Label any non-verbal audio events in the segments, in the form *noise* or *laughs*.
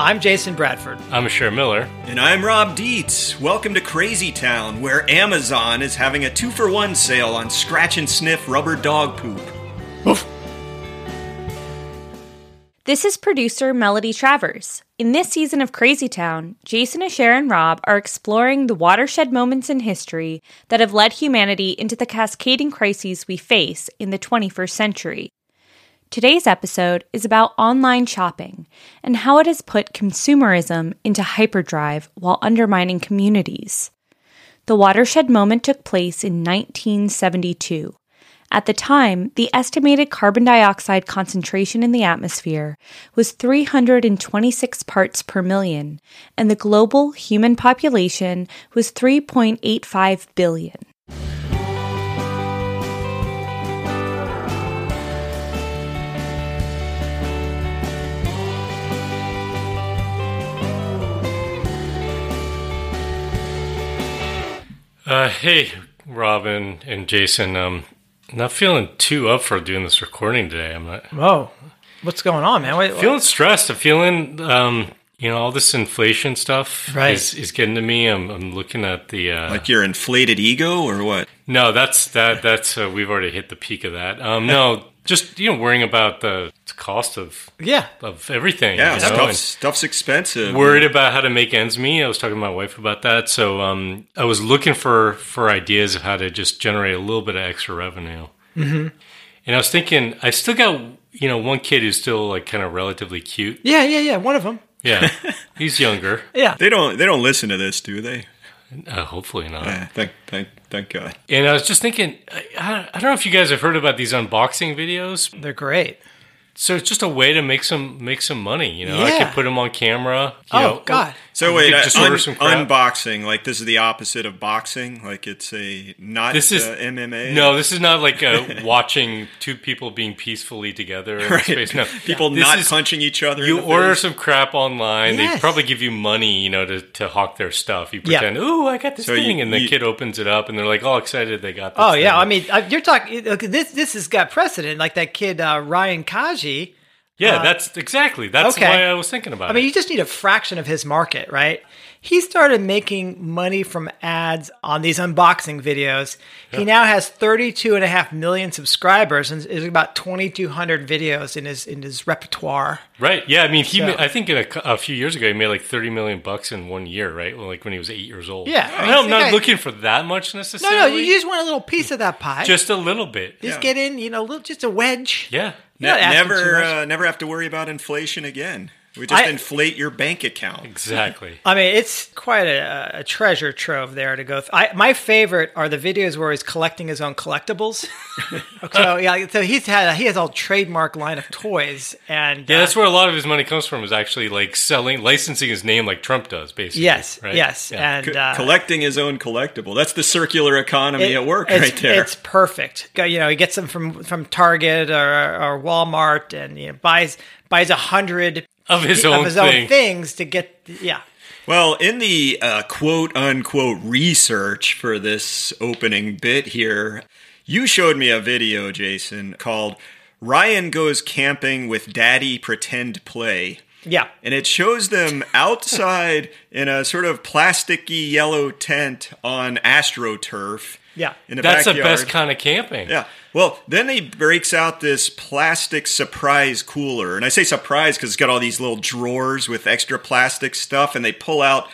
I'm Jason Bradford. I'm Asher Miller. And I'm Rob Dietz. Welcome to Crazy Town, where Amazon is having a two for one sale on scratch and sniff rubber dog poop. Oof. This is producer Melody Travers. In this season of Crazy Town, Jason, Asher, and Rob are exploring the watershed moments in history that have led humanity into the cascading crises we face in the 21st century. Today's episode is about online shopping and how it has put consumerism into hyperdrive while undermining communities. The watershed moment took place in 1972. At the time, the estimated carbon dioxide concentration in the atmosphere was 326 parts per million, and the global human population was 3.85 billion. Uh, hey, Robin and Jason. Um, not feeling too up for doing this recording today. I'm not Whoa, what's going on, man? Wait, feeling stressed. I'm feeling, um, you know, all this inflation stuff Right. is, is getting to me. I'm, I'm looking at the. Uh, Like your inflated ego, or what? no, that's that. That's uh, we've already hit the peak of that. Um, no, *laughs* just you know, worrying about the cost of yeah, of everything. Yeah, you know, stuff's, stuff's expensive. worried about how to make ends meet. I was talking to my wife about that. So um, I was looking for for ideas of how to just generate a little bit of extra revenue. Mm-hmm. And I was thinking, I still got you know one kid who's still like kind of relatively cute. yeah, yeah, yeah. One of them. Yeah, *laughs* he's younger. Yeah, They don't. They don't listen to this, do they? Uh, hopefully not. Eh, thank, thank, thank God. And I was just thinking, I, I I don't know if you guys have heard about these unboxing videos. they're great. So it's just a way to make some make some money. You know, I Yeah. could put them on camera. Oh know, God, So You wait, uh, un- some unboxing. Like this is the opposite of boxing. Like it's a not This is- uh, MMA. No, this is not like uh, *laughs* watching two people being peacefully together in Right. space. No, *laughs* people This not is- punching each other. in You the order face. some crap online. Yes. They probably give you money, you know, to, to hawk their stuff. You Yeah. pretend, "Ooh, I got this So you- thing," and the you- kid opens it up, and they're like all excited they got. This Oh yeah. I mean, uh, you're talking. This this has got precedent. Like that kid uh, Ryan Kaji. Yeah, uh, that's exactly. That's okay. why I was thinking about I mean, you just need a fraction of his market, right? He started making money from ads on these unboxing videos. He now has 32 and a half million subscribers and is about 2200 videos in his in his repertoire. Right? Yeah, I mean, he. So- ma- I think in a, a few years ago, he made like thirty million bucks in one year, right? Like when he was eight years old. Yeah, I I mean, am not guy- looking for that much No, necessarily. no, no. you just want a little piece of that pie. Just, just a little bit. Yeah. get in, you know, little, just a wedge. Yeah. You're Ne- never, uh, never have to worry about inflation again. We just I- inflate your bank account. Exactly. I mean, it's quite a, a treasure trove there to go. Th- I, my favorite are the videos where he's collecting his own collectibles. *laughs* so yeah, so he's had a, he has a trademark line of toys, and Yeah, uh, that's where a lot of his money comes from. Is actually like selling, licensing his name, like Trump does, basically. yes, right? yes, Yeah. and Co- uh, collecting his own collectible. That's the circular economy it- at work right there. It's perfect. You know, he gets them from from Target or, or Walmart, and you know, buys buys a hundred of his of own his thing. own things to get. Yeah, Well, in the uh, quote unquote research for this opening bit here, you showed me a video, Jason, called Ryan Goes Camping with Daddy Pretend Play. yeah. And it shows them outside in a sort of plasticky yellow tent on AstroTurf. Yeah. In the That's the best kind of camping. Yeah. Well, then he breaks out this plastic surprise cooler. And I say surprise because it's got all these little drawers with extra plastic stuff. And they pull out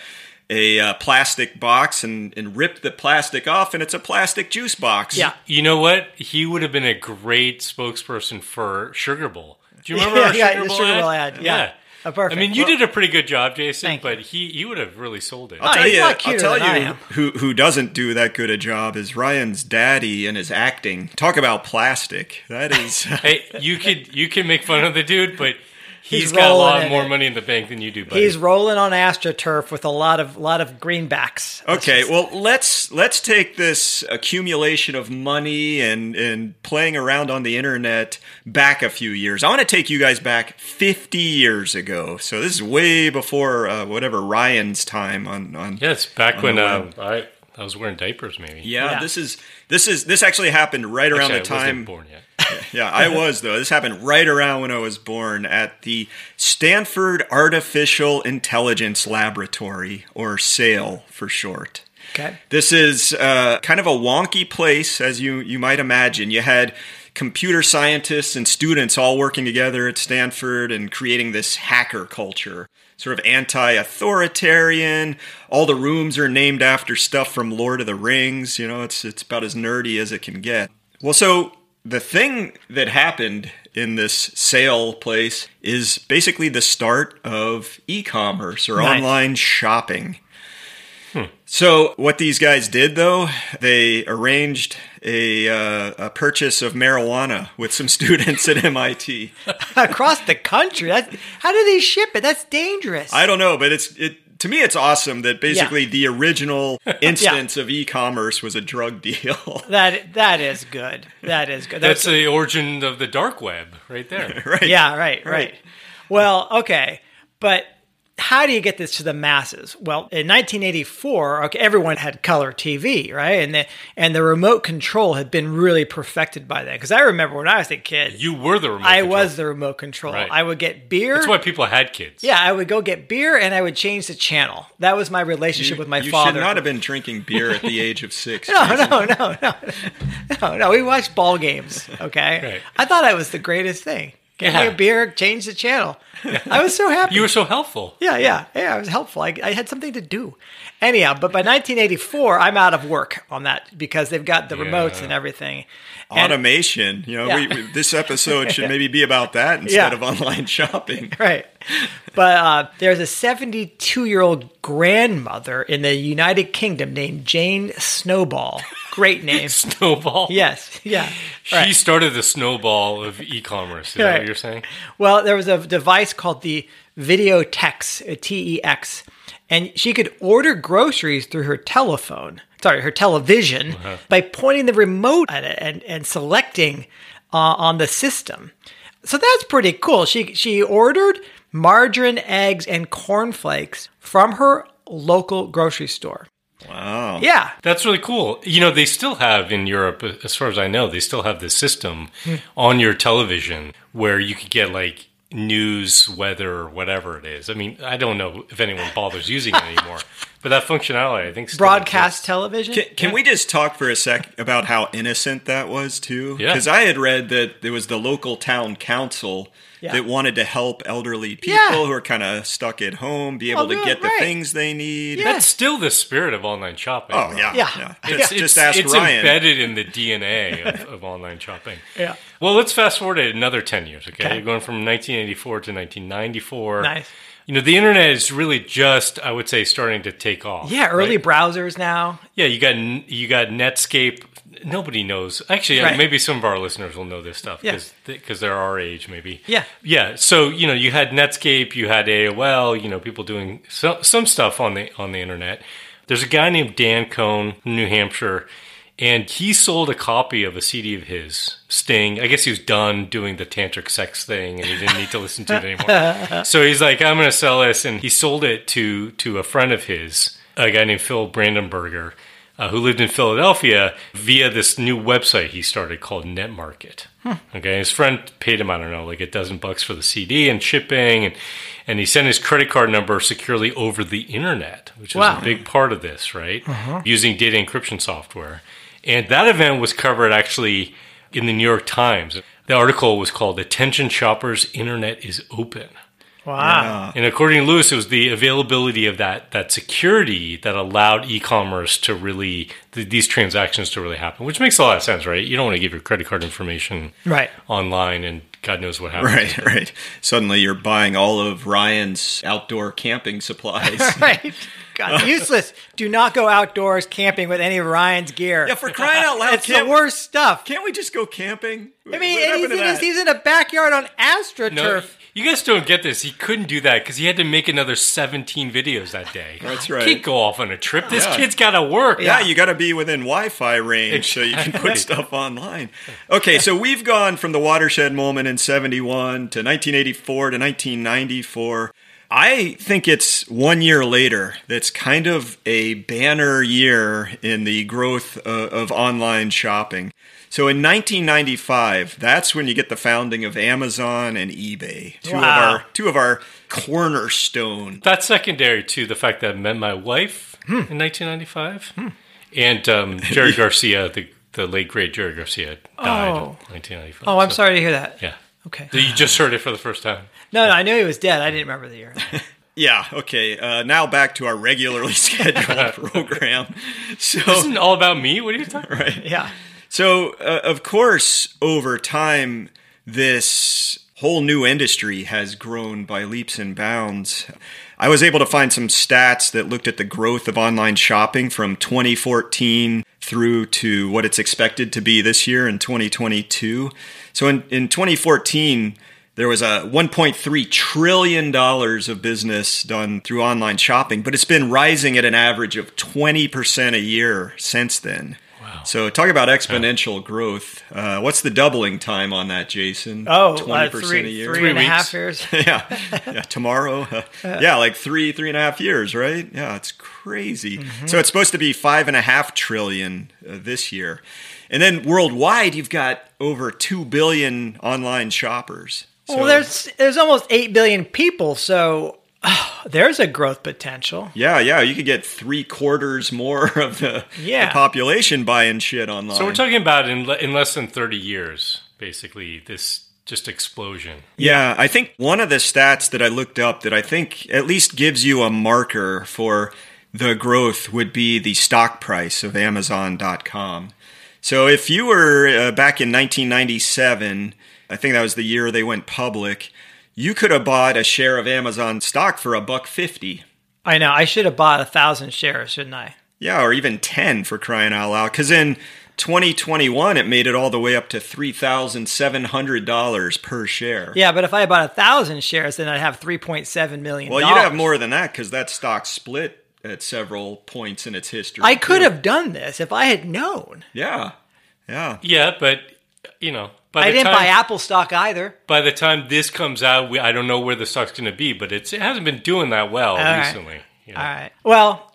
a uh, plastic box and, and rip the plastic off, and it's a plastic juice box. Yeah. You know what? He would have been a great spokesperson for Sugar Bowl. Do you *laughs* remember Yeah, our yeah, Sugar, the Bowl Sugar ad? Bowl ad, yeah. Oh, perfect. I mean, you Well- did a pretty good job, Jason, but he, he would have really sold it. I'll Oh, tell he's you, I'll tell you who who doesn't do that good a job is Ryan's daddy and his acting. Talk about plastic. That is *laughs* hey, you could you can make fun of the dude, but He's he's got a lot more it. money in the bank than you do, buddy. He's rolling on AstroTurf with a lot of lot of greenbacks. Let's Okay, just- well let's let's take this accumulation of money and and playing around on the internet back a few years. I want to take you guys back 50 years ago. So this is way before uh, whatever Ryan's time on on yeah, back on when uh. I I was wearing diapers, maybe. yeah, Yeah. this is this is this actually happened right around Actually, the I wasn't time born yet. *laughs* Yeah, I was though. This happened right around when I was born at the Stanford Artificial Intelligence Laboratory, or SAIL for short. Okay. This is uh, kind of a wonky place, as you you might imagine. You had computer scientists and students all working together at Stanford and creating this hacker culture, sort of anti-authoritarian. All the rooms are named after stuff from Lord of the Rings. You know, it's it's about as nerdy as it can get. Well, so the thing that happened in this SAIL place is basically the start of e-commerce or Nice. online shopping. So what these guys did, though, they arranged a, uh, a purchase of marijuana with some *laughs* students at MIT. *laughs* Across the country. That's, how do they ship it? That's dangerous. I don't know, but it's it to me it's awesome that basically the original *laughs* instance of e-commerce was a drug deal. *laughs* that that is good. That is good. That's the origin of the dark web, right there. *laughs* right? yeah, right, right, Right. Well, okay, but how do you get this to the masses? Well, in 1984, okay, everyone had color TV, right, and the and the remote control had been really perfected by then. Because I remember when I was a kid, You were the remote I control. was the remote control. Right. I would get beer. That's why people had kids. yeah, I would go get beer and I would change the channel. That was my relationship with my you father. You should not have been drinking beer at the age of six. *laughs* No, no, no, no, *laughs* no, no. We watched ball games. Okay, Right. I thought that was the greatest thing. Get me Yeah. a beer, change the channel. I was so happy. You were so helpful. yeah, yeah, yeah. It was helpful. I, I had something to do. Anyhow, but by 1984, I'm out of work on that because they've got the remotes and everything. And- Automation. You know, Yeah. we, we, this episode should *laughs* maybe be about that instead Yeah. of online shopping. *laughs* right. But uh, there's a 72 year old grandmother in the United Kingdom named Jane Snowball. Great *laughs* name. Snowball. yes. Yeah. She Right. started the snowball of e-commerce. Is that what you're saying? Well, there was a device called the Videotex, uh, T E X, and she could order groceries through her telephone, sorry, her television, by pointing the remote at it and, and selecting uh, on the system. So that's pretty cool. She she ordered margarine, eggs, and cornflakes from her local grocery store. Wow. Yeah. That's really cool. You know, they still have in Europe, as far as I know, they still have this system Hmm. on your television where you could get like news, weather, whatever it is. I mean, I don't know if anyone bothers using it anymore, *laughs* but that functionality, I think, still Broadcast exists. television. Can, can we just talk for a sec about how innocent that was too? Yeah. Because I had read that there was the local town council Yeah. that wanted to help elderly people Yeah. who are kind of stuck at home be oh, able Oh, to get the right. things they need. Yeah. That's still the spirit of online shopping. Oh yeah, Yeah. yeah. Yeah. Just, It's, just ask it's Ryan. embedded in the DNA of, *laughs* of online shopping. Yeah. Well, let's fast forward it another 10 years, okay? Okay. You're going from 1984 to 1994. Nice. You know, the internet is really just, I would say, starting to take off. Yeah, early right? browsers now. Yeah, you got you got Netscape. Nobody knows. Actually, Right. maybe some of our listeners will know this stuff Yeah. because they're our age, maybe. Yeah. yeah. So you know, you had Netscape, you had AOL. You know, people doing some some stuff on the on the internet. There's a guy named Dan Kohn, New Hampshire, and he sold a copy of a CD of his, Sting. I guess he was done doing the tantric sex thing, and he didn't need to listen to it anymore. *laughs* so he's like, I'm going to sell this, and he sold it to to a friend of his, a guy named Phil Brandenberger uh, who lived in Philadelphia via this new website he started called Netmarket. Okay, his friend paid him I don't know like a dozen bucks for the CD and shipping, and and he sent his credit card number securely over the internet, which is Wow. a big part of this, right? Using data encryption software, and that event was covered actually in the New York Times. The article was called "Attention Shoppers, Internet is Open." Wow. And according to Lewis, it was the availability of that that security that allowed e-commerce to really th- these transactions to really happen, which makes a lot of sense, right? You don't want to give your credit card information Right. online, and God knows what happens. Right, right. Suddenly you're buying all of Ryan's outdoor camping supplies. *laughs* right. God, uh, useless. Do not go outdoors camping with any of Ryan's gear. yeah, for crying out loud, it's the worst stuff. can't we just go camping? I mean, What and he's in, his, he's in a backyard on No, AstroTurf. you guys don't get this. He couldn't do that because he had to make another 17 videos that day. That's He right. can't go off on a trip. This Yeah. kid's got to work. Yeah, you got to be within Wi-Fi range so you can put stuff online. Okay, so we've gone from the watershed moment in '71 to 1984 to 1994. I think it's one year later that's kind of a banner year in the growth of, of online shopping. So in 1995, that's when you get the founding of Amazon and eBay, two of Wow. our two of our cornerstone. That's secondary to the fact that I met my wife Hmm. in 1995, and um, Jerry *laughs* Garcia, the the late great Jerry Garcia, died Oh. in 1995. Oh, I'm So, sorry to hear that. Yeah, Okay. So you just heard it for the first time. No, no, I knew he was dead. I didn't remember the year. *laughs* Yeah, okay. Uh, now back to our regularly *laughs* scheduled *laughs* program. So Isn't all about me? What are you talking? about? right. Yeah. So, uh, of course, over time, this whole new industry has grown by leaps and bounds. I was able to find some stats that looked at the growth of online shopping from 2014 through to what it's expected to be this year in 2022. So, in, in 2014, there was a 1.3 trillion dollars of business done through online shopping, but it's been rising at an average of 20% a year since then. So talk about exponential growth. Uh, what's the doubling time on that, Jason? Oh, twenty uh, percent three, a year. three Three and a half weeks. years. *laughs* yeah, *laughs* yeah. Tomorrow, uh, yeah, like three, three and a half years, right? Yeah, it's crazy. Mm-hmm. So it's supposed to be five and a half trillion uh, this year, and then worldwide, you've got over two billion online shoppers. So- well, there's there's almost eight billion people, so ah, *sighs* there's a growth potential. yeah, yeah, you could get three quarters more *laughs* of the, Yeah. the population buying shit online. So we're talking about in le- in less than 30 years, basically this just explosion. Yeah, I think one of the stats that I looked up that I think at least gives you a marker for the growth would be the stock price of Amazon.com. So if you were uh, back in 1997, I think that was the year they went public, you could have bought a share of Amazon stock for a buck 50. I know. I should have bought a thousand shares, shouldn't I? Yeah, or even 10 for crying out loud. Because in 2021, it made it all the way up to $3,700 per share. Yeah, but if I had bought a thousand shares, then I'd have three point seven million. Well, you'd have more than that because that stock split at several points in its history. I could too. have done this if I had known. Yeah. Yeah. Yeah, but you know, by I the didn't time buy Apple stock either. by the time this comes out, we, I don't know where the stock's going to be, but it's it hasn't been doing that well right. recently. you know. All right. Well,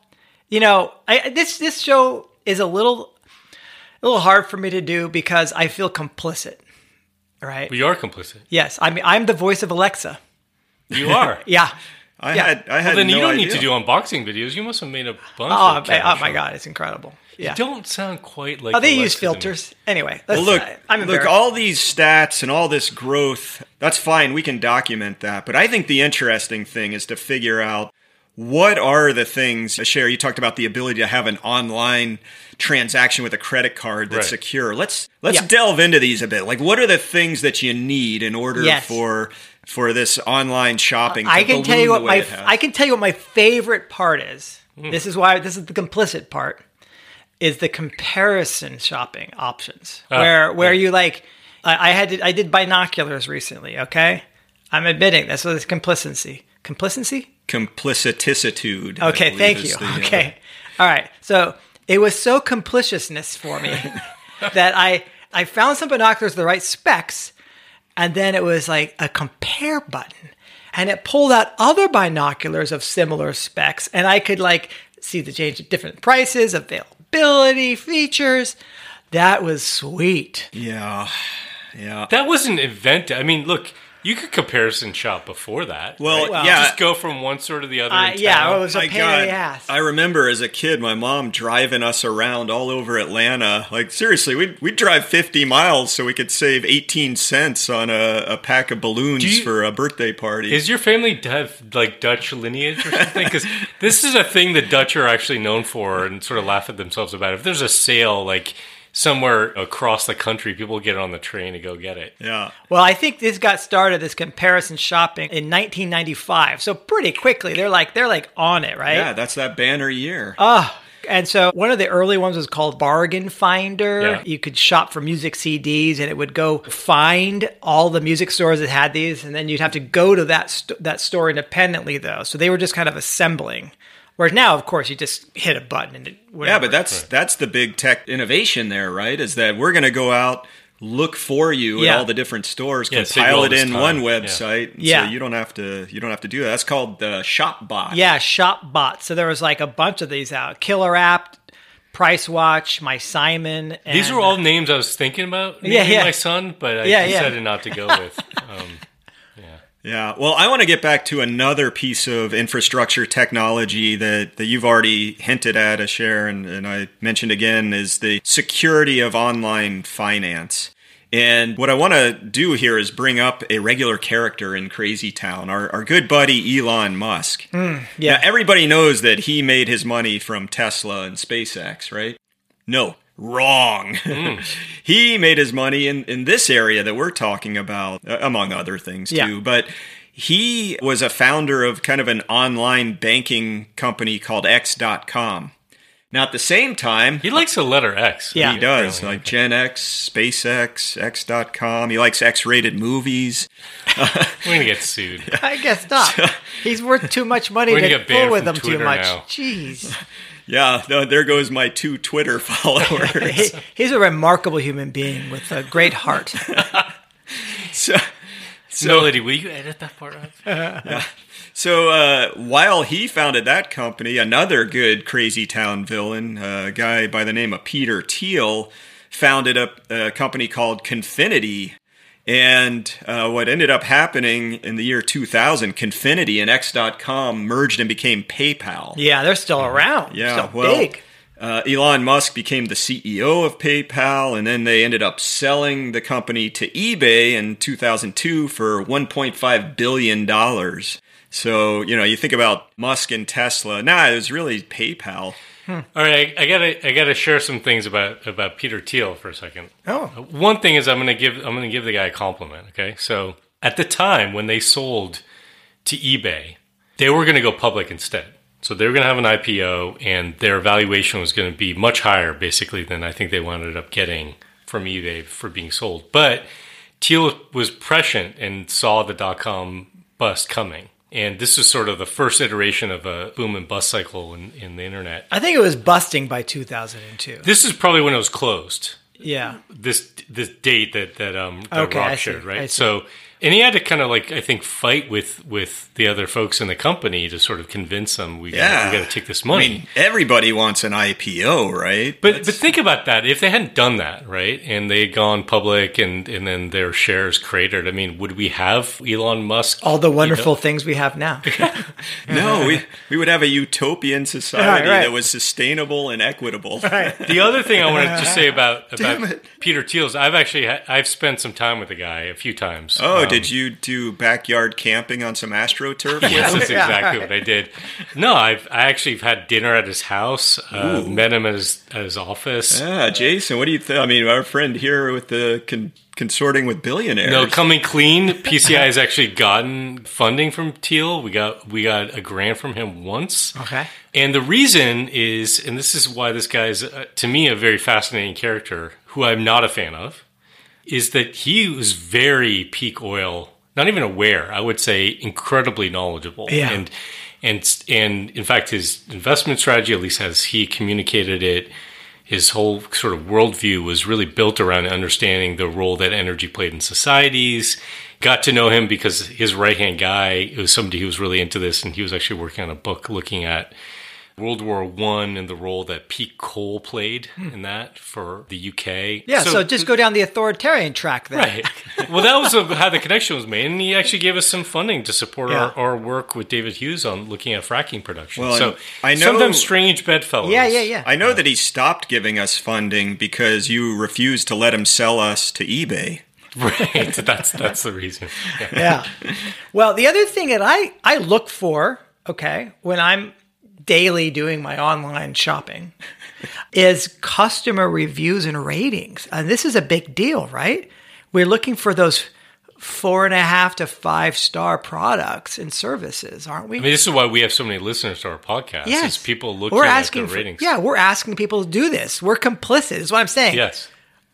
you know, I, this this show is a little a little hard for me to do because I feel complicit. Right? We are complicit. Yes. I mean, I'm the voice of Alexa. You are. *laughs* Yeah. I Yeah. had. I had Well, then no you don't idea. need to do unboxing videos. You must have made a bunch. Oh, of ma- oh my god, it's incredible. Yeah. Don't sound quite like. Oh, they use Alexa to filters. Anyway, Well, look, I, I'm look, all these stats and all this growth, that's fine. We can document that. But I think the interesting thing is to figure out what are the things, Asher, you talked about the ability to have an online transaction with a credit card that's Right. secure. Let's let's Yeah. delve into these a bit. Like what are the things that you need in order Yes. for for this online shopping to I can tell you what my? I can tell you what my favorite part is. Hmm. This is why this is the complicit part. Is the comparison shopping options Ah, where where yeah. you like I, I had to, I did binoculars recently. Okay, I'm admitting this. So this complacency, complacency. Complicititude. Okay, thank you. the, uh, okay, all right. So it was so compliciousness for me *laughs* that I I found some binoculars with the right specs, and then it was like a compare button, and it pulled out other binoculars of similar specs, and I could like see the change of different prices, availability, features. That was sweet. Yeah. Yeah. That wasn't invented. I mean, look, you could comparison shop before that. Well, right? Well, yeah. just go from one store to the other. Uh, yeah, it was a My pain in the ass. I remember as a kid, my mom driving us around all over Atlanta. Like seriously, we'd we'd drive fifty miles so we could save eighteen cents on a, a pack of balloons you- for a birthday party. Is your family have like Dutch lineage or something? Because this is a thing the Dutch are actually known for and sort of laugh at themselves about. If there's a sale like somewhere across the country, people get on the train to go get it. yeah, Well, I think this got started this comparison shopping in 1995. So pretty quickly, they're like they're like on it, right? yeah, that's that banner year. Oh, and so one of the early ones was called Bargain Finder. Yeah. You could shop for music CDs, and it would go find all the music stores that had these, and then you'd have to go to that st- that store independently, though. So they were just kind of assembling. Whereas now, of course, you just hit a button and it, whatever. yeah, but that's that's the big tech innovation there, right? Is that we're going to go out. look for you Yeah. at all the different stores, Yeah, compile it in time. one website. Yeah. So you don't have to you don't have to do that. That's called the shop bot. Yeah, shop bots. So there was like a bunch of these out. Killer app, Price Watch, mySimon. And, These are all names I was thinking about. Yeah, yeah. My son, but I Yeah, yeah. decided not to go with. *laughs* Um, Yeah. Well, I want to get back to another piece of infrastructure technology that, that you've already hinted at, Asher, and, and I mentioned again is the security of online finance. And what I want to do here is bring up a regular character in Crazy Town, our, our good buddy Elon Musk. Hmm, yeah. Now, everybody knows that he made his money from Tesla and SpaceX, right? No, wrong. *laughs* he made his money in, in this area that we're talking about, uh, among other things, too. Yeah. But he was a founder of kind of an online banking company called X.com. Now, at the same time, he likes the letter X. Yeah. he does, apparently. like Gen X, SpaceX, X.com. He likes X rated movies. *laughs* We're gonna get sued. *laughs* I guess not. He's worth too much money We're to gonna fool with from him too much. now. Jeez. Yeah, no, there goes my two Twitter *laughs* followers. He, he's a remarkable human being with a great heart. *laughs* so, so, Melody, will you edit that part out? So uh, while he founded that company, another good crazy town villain, uh, a guy by the name of Peter Thiel, founded a, a company called Confinity. And uh, what ended up happening in the year 2000, Confinity and X.com merged and became PayPal. Yeah, they're still around. Yeah, still well, big. Uh, Elon Musk became the CEO of PayPal, and then they ended up selling the company to eBay in 2002 for 1.5 billion dollars. So you know, you think about Musk and Tesla. Nah, it was really PayPal. All right, I, I gotta I gotta share some things about about Peter Thiel for a second. Oh, uh, One thing is I'm gonna give I'm gonna give the guy a compliment. Okay, so at the time when they sold to eBay, they were gonna go public instead. So they were gonna have an IPO, and their valuation was gonna be much higher, basically, than I think they wound up getting from eBay for being sold. But Thiel was prescient and saw the dot com bust coming. And this is sort of the first iteration of a boom and bust cycle in, in the internet. I think it was busting by 2002. This is probably when it was closed. Yeah. This this date that that um that Okay, I Rock see, shared, right? So and he had to kind of like I think fight with with the other folks in the company to sort of convince them we Yeah. got to take this I money. mean, everybody wants an IPO, right? but but think about that. If they hadn't done that, right, and they had gone public and and then their shares cratered, I mean, would we have Elon Musk? All the wonderful things we have now. *laughs* *laughs* no, we we would have a utopian society Right, right. that was sustainable and equitable. *laughs* The other thing I wanted to say about about. Peter Thiel's, I've actually I've spent some time with the guy a few times. Oh, did you do backyard camping on some astroturf? Yes, that's *laughs* exactly what I did. No, I've I actually have had dinner at his house. Uh, met him at his at his office. Yeah, Jason, what do you think? I mean, our friend here with the con- consorting with billionaires. No, coming clean. PCI has actually gotten funding from Thiel. We got we got a grant from him once. Okay. And the reason is, and this is why this guy is, uh, to me, a very fascinating character who I'm not a fan of, is that he was very peak oil, not even aware, I would say incredibly knowledgeable. Yeah. And, and, and in fact, his investment strategy, at least as he communicated it, his whole sort of worldview was really built around understanding the role that energy played in societies. Got to know him because his right hand guy was somebody who was really into this, and he was actually working on a book looking at World War One and the role that peak oil played hmm. in that for the UK. Yeah, so, just go down the authoritarian track there. Right. *laughs* Well, that was how the connection was made, and he actually gave us some funding to support Yeah. our, our work with David Hughes on looking at fracking production. Well, so I know- sometimes strange bedfellows. Yeah, yeah, yeah. I know that he stopped giving us funding because you refused to let him sell us to eBay. *laughs* Right. That's that's the reason. Yeah. yeah. Well, the other thing that I I look for, okay, when I'm daily doing my online shopping *laughs* is customer reviews and ratings. And this is a big deal, right? We're looking for those four and a half to five star products and services, aren't we? I mean, this is why we have so many listeners to our podcast. yes. Is people looking we're at asking the for, ratings. Yeah, we're asking people to do this. We're complicit, is what I'm saying. Yes.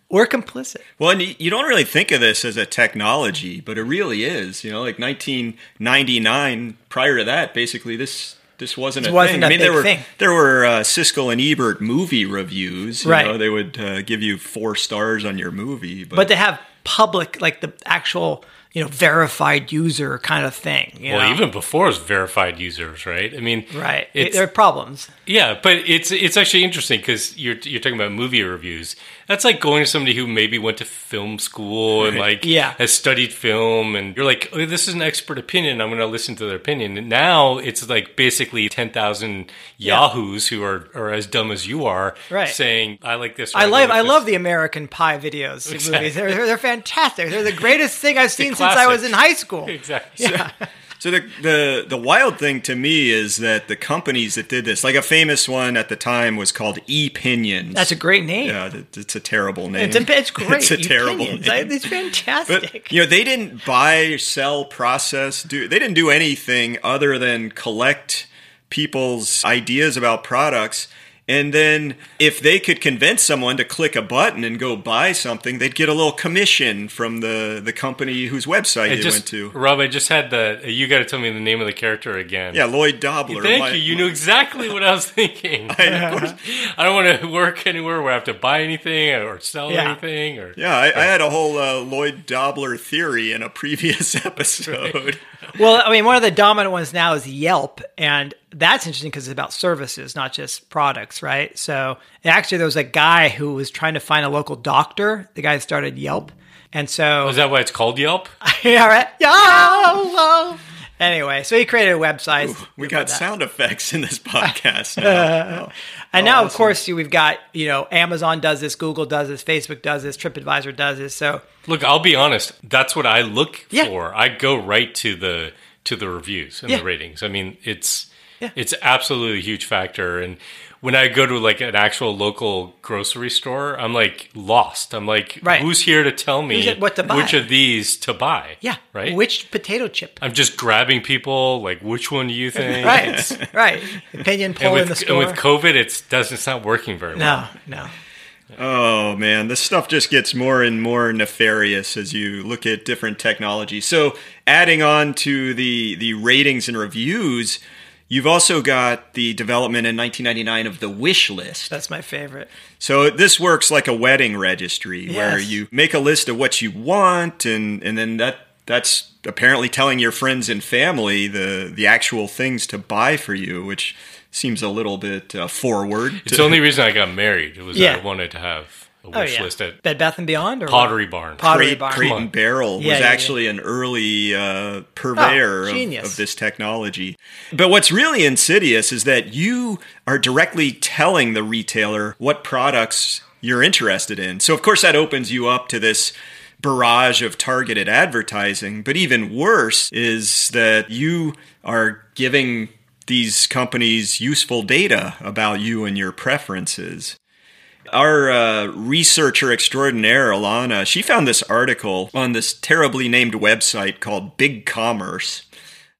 We're complicit. Well, and you you don't really think of this as a technology, but it really is. You know, like 1999, prior to that, basically this This wasn't This a wasn't thing. a I mean, there were thing. there were uh, Siskel and Ebert movie reviews. You Right. know, they would uh, give you four stars on your movie, but, But to have public, like the actual, you know, verified user kind of thing. You Well, know? even before it was verified users, right? I mean, right, It's, there are problems. Yeah, but it's it's actually interesting because you're you're talking about movie reviews. That's like going to somebody who maybe went to film school and like Yeah. has studied film, and you're like, oh, this is an expert opinion. I'm going to listen to their opinion. And now it's like basically ten thousand yahoos who are are as dumb as you are, Right. saying, I like this. I don't love like I this." love the American Pie videos Exactly. movies. They're, they're they're fantastic. They're the greatest thing I've *laughs* seen since I was in high school. *laughs* exactly. So the, the the wild thing to me is that the companies that did this, like a famous one at the time, was called ePinions. That's a great name. yeah, it's a terrible name. It's, a, it's *laughs* great. It's a terrible name. It's fantastic. But you know, they didn't buy, sell, process. Do they didn't do anything other than collect people's ideas about products. And then, if they could convince someone to click a button and go buy something, they'd get a little commission from the, the company whose website I they just, went to. Rob, I just had the. You got to tell me the name of the character again. Yeah, Lloyd Dobler. Thank My- you. You knew exactly what I was thinking. *laughs* I, of course, *laughs* I don't want to work anywhere where I have to buy anything or sell Yeah. anything or. yeah, I, I had a whole uh, Lloyd Dobler theory in a previous *laughs* episode. Well, I mean, one of the dominant ones now is Yelp, and that's interesting because it's about services, not just products, right? So actually, there was a guy who was trying to find a local doctor. The guy started Yelp, and so oh, Is that why it's called Yelp? *laughs* yeah, right, Yelp. Anyway, so he created a website. We got sound effects in this *laughs* podcast. now. And oh, now, of course, we've got you know Amazon does this, Google does this, Facebook does this, TripAdvisor does this. So Look, I'll be honest. That's what I look Yeah. for. I go right to the to the reviews and Yeah. the ratings. I mean, it's Yeah. it's absolutely a huge factor. And when I go to like an actual local grocery store, I'm like lost. I'm like, Right. who's here to tell me what to buy? which of these to buy? yeah, right. Which potato chip? I'm just grabbing people. Like, which one do you *laughs* think? Right, *laughs* right. Opinion And poll in the with, store. and with COVID, it's doesn't it's not working very well. no, no. Oh man, this stuff just gets more and more nefarious as you look at different technology. So, adding on to the the ratings and reviews, you've also got the development in 1999 of the wish list. That's my favorite. So this works like a wedding registry where you make a list of what you want and and then that that's apparently telling your friends and family the the actual things to buy for you, which seems a little bit uh, forward. It's the only *laughs* reason I got married. It was Yeah. that I wanted to have a Oh wish yeah, list at Bed Bath and Beyond or what? Pottery Barn. Pottery Crate, Barn. Crate and Barrel Yeah, was yeah, actually an early uh, purveyor Oh, of, of this technology. But what's really insidious is that you are directly telling the retailer what products you're interested in. So, of course, that opens you up to this barrage of targeted advertising. But even worse is that you are giving these companies useful data about you and your preferences. Our uh, researcher extraordinaire, Alana, she found this article on this terribly named website called Big Commerce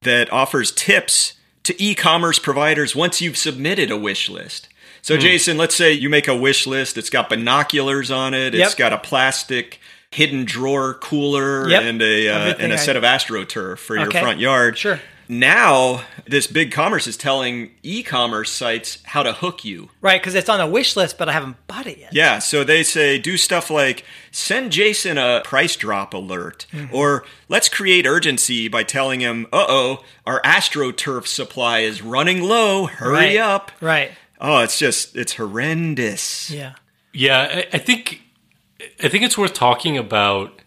that offers tips to e commerce providers once you've submitted a wish list. So, Jason, let's say you make a wish list, it's got binoculars on it, it's Yep. got a plastic hidden drawer cooler, Yep. and, a, uh, and a set of AstroTurf for your front yard. Sure. Now, this big commerce is telling e commerce sites how to hook you. Right, because it's on a wish list, but I haven't bought it yet. Yeah, so they say do stuff like send Jason a price drop alert, Mm-hmm. or let's create urgency by telling him, uh oh, our AstroTurf supply is running low, hurry Right. up. Right. Oh, it's just, it's horrendous. Yeah. Yeah, I, I think I think it's worth talking about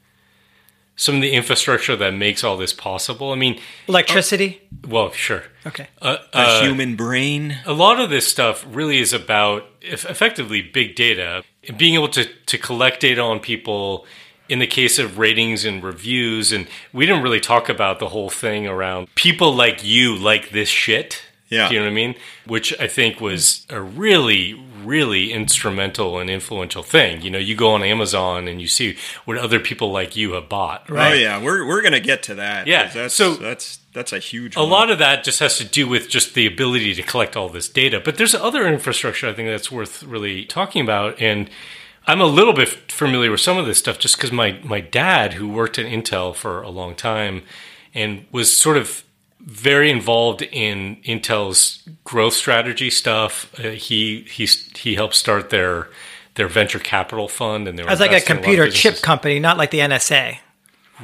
some of the infrastructure that makes all this possible. I mean, Electricity. well, sure. Okay. Uh, A uh, human brain. a lot of this stuff really is about eff- effectively big data being able to, to collect data on people in the case of ratings and reviews and we didn't really talk about the whole thing around people like you like this shit Yeah. do you know what i mean which i think was a really really instrumental and influential thing you know you go on amazon and you see what other people like you have bought Oh yeah, we're we're gonna get to that. Yeah, that's so- that's that's a huge. a lot of that just has to do with just the ability to collect all this data. But there's other infrastructure I think that's worth really talking about. And I'm a little bit familiar with some of this stuff just because my, my dad, who worked at Intel for a long time and was sort of very involved in Intel's growth strategy stuff. Uh, he he's he helped start their their venture capital fund, and they were As like a investing in lot of computer chip company, not like the NSA.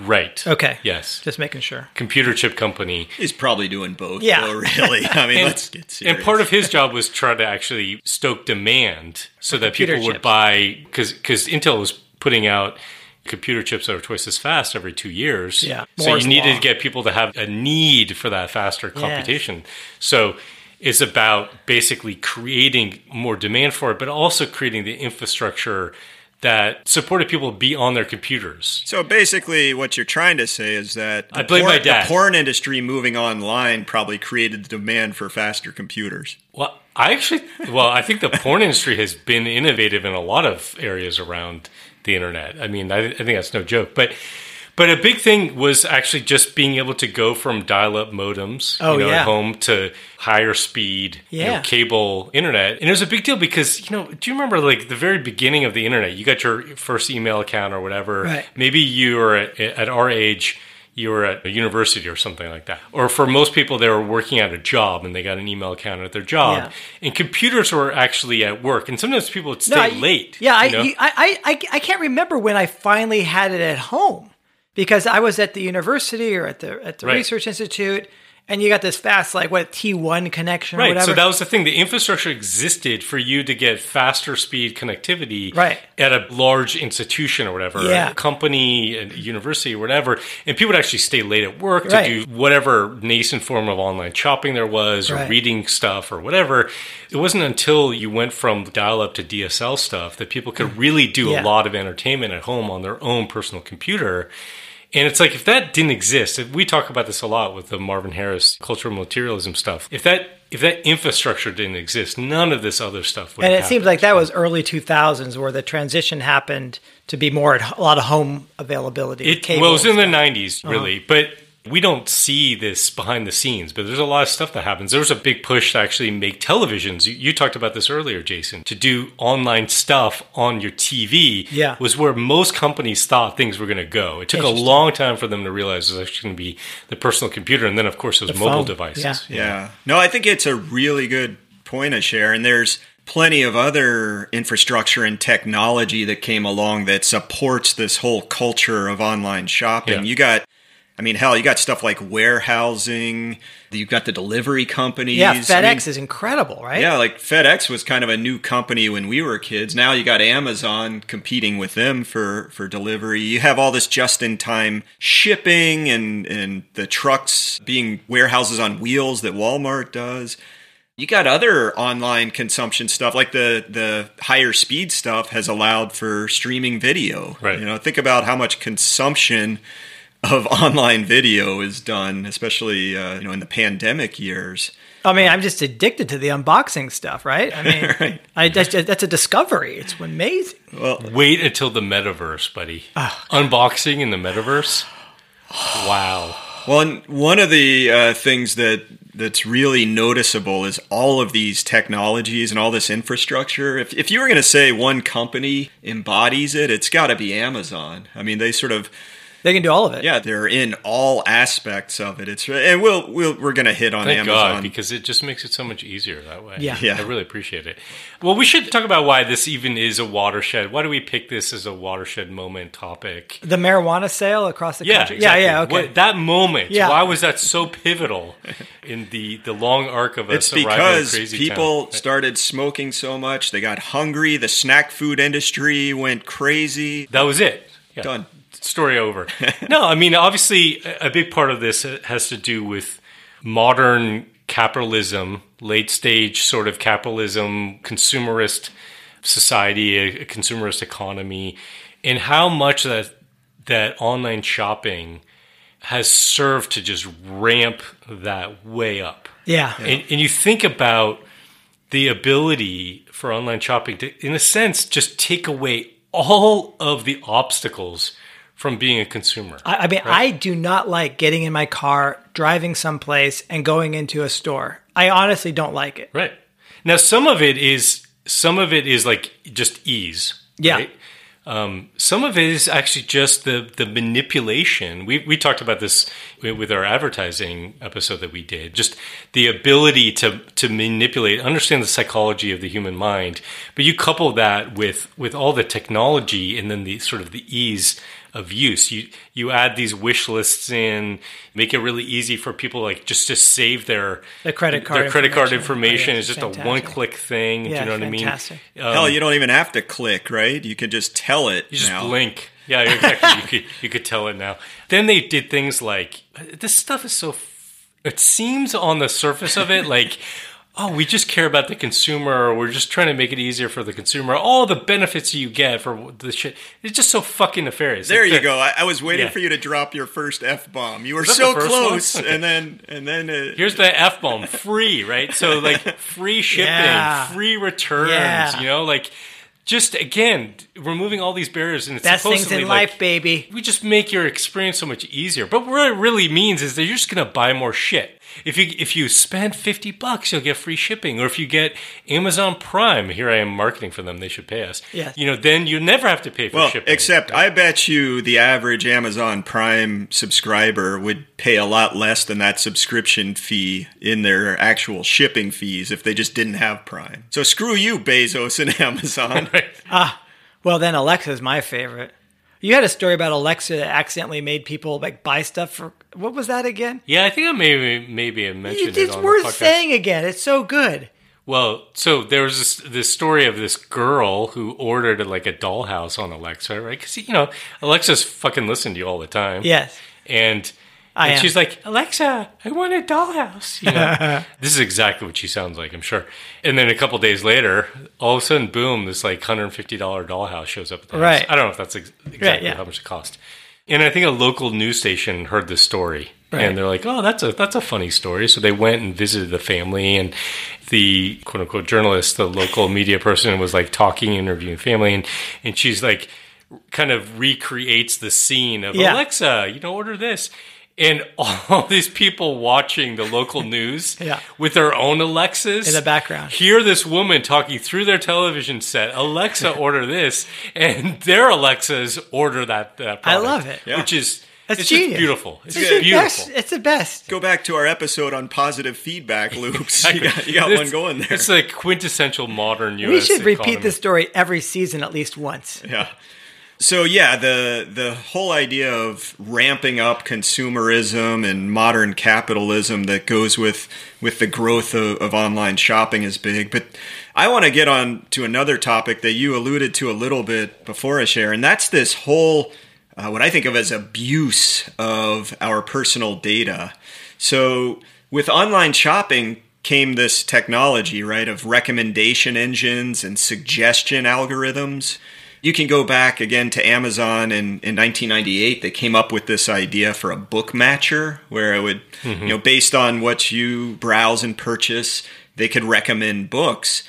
Right. Okay. Yes. Just making sure. Computer chip company. is probably doing both. Yeah. though, really. I mean, *laughs* And, let's get serious. and part of his job was try to actually stoke demand so that computer people would buy because because Intel was putting out computer chips that are twice as fast every two years. Yeah. So Moore's you needed law. to get people to have a need for that faster computation. So it's about basically creating more demand for it, but also creating the infrastructure that supported people be on their computers. So basically, what you're trying to say is that the I blame my dad. the porn industry moving online probably created the demand for faster computers. Well, I actually, well, I think the porn *laughs* industry has been innovative in a lot of areas around the internet. I mean, I, I think that's no joke. But, but a big thing was actually just being able to go from dial-up modems, Oh, you know, yeah. at home to higher speed, you know, Yeah. cable internet. And it was a big deal because, you know, do you remember like the very beginning of the internet? You got your first email account or whatever. Right. Maybe you were at, at our age. You were at a university or something like that. Or for most people, they were working at a job and they got an email account at their job. Yeah. And computers were actually at work. And sometimes people would stay I- late. Yeah, I, you know? I, I, I, I can't remember when I finally had it at home because I was at the university or at the at the Right. research institute, and you got this fast like what T one connection or Right. whatever. So that was the thing. The infrastructure existed for you to get faster speed connectivity Right. at a large institution or whatever, Yeah. a company, a university or whatever. And people would actually stay late at work to Right. do whatever nascent form of online shopping there was or Right. reading stuff or whatever. It wasn't until you went from dial up to DSL stuff that people could really do Yeah. a lot of entertainment at home on their own personal computer. And it's like if that didn't exist, if we talk about this a lot with the Marvin Harris cultural materialism stuff. If that if that infrastructure didn't exist, none of this other stuff would. and it seems like that was early two thousands where the transition happened to be more at a lot of home availability. it. Well, it was in the '90s, really, uh-huh. but we don't see this behind the scenes. But there's a lot of stuff that happens. There was a big push to actually make televisions. You, you talked about this earlier, Jason. To do online stuff on your TV, Yeah. was where most companies thought things were going to go. It took a long time for them to realize it was actually going to be the personal computer, and then of course those mobile phone, devices. yeah. Yeah. No, I think it's a really good point to share. And there's plenty of other infrastructure and technology that came along that supports this whole culture of online shopping. Yeah. You got, I mean, hell, you got stuff like warehousing, you've got the delivery companies. Yeah, I FedEx mean, is incredible, right? Yeah, like FedEx was kind of a new company when we were kids. Now you got Amazon competing with them for for delivery. You have all this just in time shipping and and the trucks being warehouses on wheels that Walmart does. You got other online consumption stuff like the the higher speed stuff has allowed for streaming video. Right. You know, think about how much consumption of *laughs* online video is done, especially uh, you know in the pandemic years. I mean, I'm just addicted to the unboxing stuff, right? I mean, *laughs* Right. I, that's, that's a discovery. It's amazing. Well, Wait until the metaverse, buddy. Unboxing in the metaverse. Wow. Well, one of the uh, things that that's really noticeable is all of these technologies and all this infrastructure. If, if you were going to say one company embodies it, it's got to be Amazon. I mean, they sort of They can do all of it. yeah, they're in all aspects of it. It's and we'll, we'll we're going to hit on Thank Amazon. God, because it just makes it so much easier that way. Yeah. Yeah. I really appreciate it. Well, we should talk about why this even is a watershed. Why do we pick this as a watershed moment topic? The marijuana sale across the Yeah, country. exactly. Yeah, yeah, okay. What- that moment. Yeah. Why was that so pivotal in the the long arc of it's us arriving because crazy people town? started smoking so much, they got hungry. The snack food industry went crazy. That was it. Yeah. Done. Story over. *laughs* no, I mean, obviously, a a big part of this has to do with modern capitalism, late stage sort of capitalism, consumerist society, a, a consumerist economy, and how much that that online shopping has served to just ramp that way up. yeah. And, and you think about the ability for online shopping to, in a sense, just take away all of the obstacles from being a consumer. I, I mean, I do not like getting in my car, driving someplace, and going into a store. I honestly don't like it. Right. Now, some of it is some of it is like just ease. Yeah. Right? Um, some of it is actually just the the manipulation. We we talked about this with our advertising episode that we did. Just the ability to to manipulate, understand the psychology of the human mind. But you couple that with with all the technology, and then the sort of the ease of use. You you add these wish lists in, make it really easy for people like just to save their The credit card their credit card information. information. Oh, yeah, is just fantastic. a one click thing. do you know what fantastic. I mean? Um, Hell, you don't even have to click, right? You can just tell it. you just now. blink. Yeah, *laughs* exactly. you could you could tell it now. Then they did things like this stuff is so. f- It seems on the surface of it like. Oh, we just care about the consumer. Or we're just trying to make it easier for the consumer. All the benefits you get for the shit. It's just so fucking nefarious. There Like, you the- go. I, I was waiting Yeah. for you to drop your first f bomb. You were so the first one? close, Okay. and then and then uh, Here's the F bomb free, right? So, like, *laughs* free shipping, Yeah. free returns, Yeah. you know, like, just again, removing all these barriers. And it's Best things in like, life, baby. we just make your experience so much easier. But what it really means is that you're just going to buy more shit. If you if you spend fifty bucks, you'll get free shipping. Or if you get Amazon Prime, here I am marketing for them. They should pay us. Yeah. You know, then you never have to pay for well, shipping. except I bet you the average Amazon Prime subscriber would pay a lot less than that subscription fee in their actual shipping fees if they just didn't have Prime. So screw you, Bezos and *laughs* Amazon. Ah, Well, then Alexa's my favorite. You had a story about Alexa that accidentally made people like buy stuff for what was that again? yeah, I think I maybe maybe I mentioned it It's worth saying again. It's so good. Well, so there was this, this story of this girl who ordered like a dollhouse on Alexa, right? Because you know Alexa's fucking listen to you all the time. Yes. and, I and am. she's like, Alexa, I want a dollhouse. You know, *laughs* this is exactly what she sounds like, I'm sure. And then a couple days later, all of a sudden, boom, this like hundred and fifty dollar dollhouse shows up at the Right. house. I don't know if that's ex- exactly yeah. how much it cost. And I think a local news station heard this story. Right. And they're like, "Oh, that's a that's a funny story." So they went and visited the family, and the quote unquote journalist, the local media person, was like talking, interviewing family, and and she's like, kind of recreates the scene of Yeah. Alexa, you know, order this. And *laughs* all these people watching the local *laughs* news Yeah. with their own Alexas In the background. hear this woman talking through their television set. Alexa, *laughs* order this, and their Alexas order that. that I love it. Yeah. which is That's it's just genius. beautiful. It's, It's just beautiful. best. It's the best. Go back to our episode on positive feedback loops. you got, you got one going there. It's like quintessential modern U.S. We should repeat economy. this story every season at least once. Yeah. So yeah, the the whole idea of ramping up consumerism and modern capitalism that goes with with the growth of, of online shopping is big. But I want to get on to another topic that you alluded to a little bit before, Asher, and that's this whole uh, what I think of as abuse of our personal data. So with online shopping came this technology, right, of recommendation engines and suggestion algorithms. You can go back again to Amazon in, in 1998. They came up with this idea for a book matcher where it would, you know, based on what you browse and purchase, they could recommend books.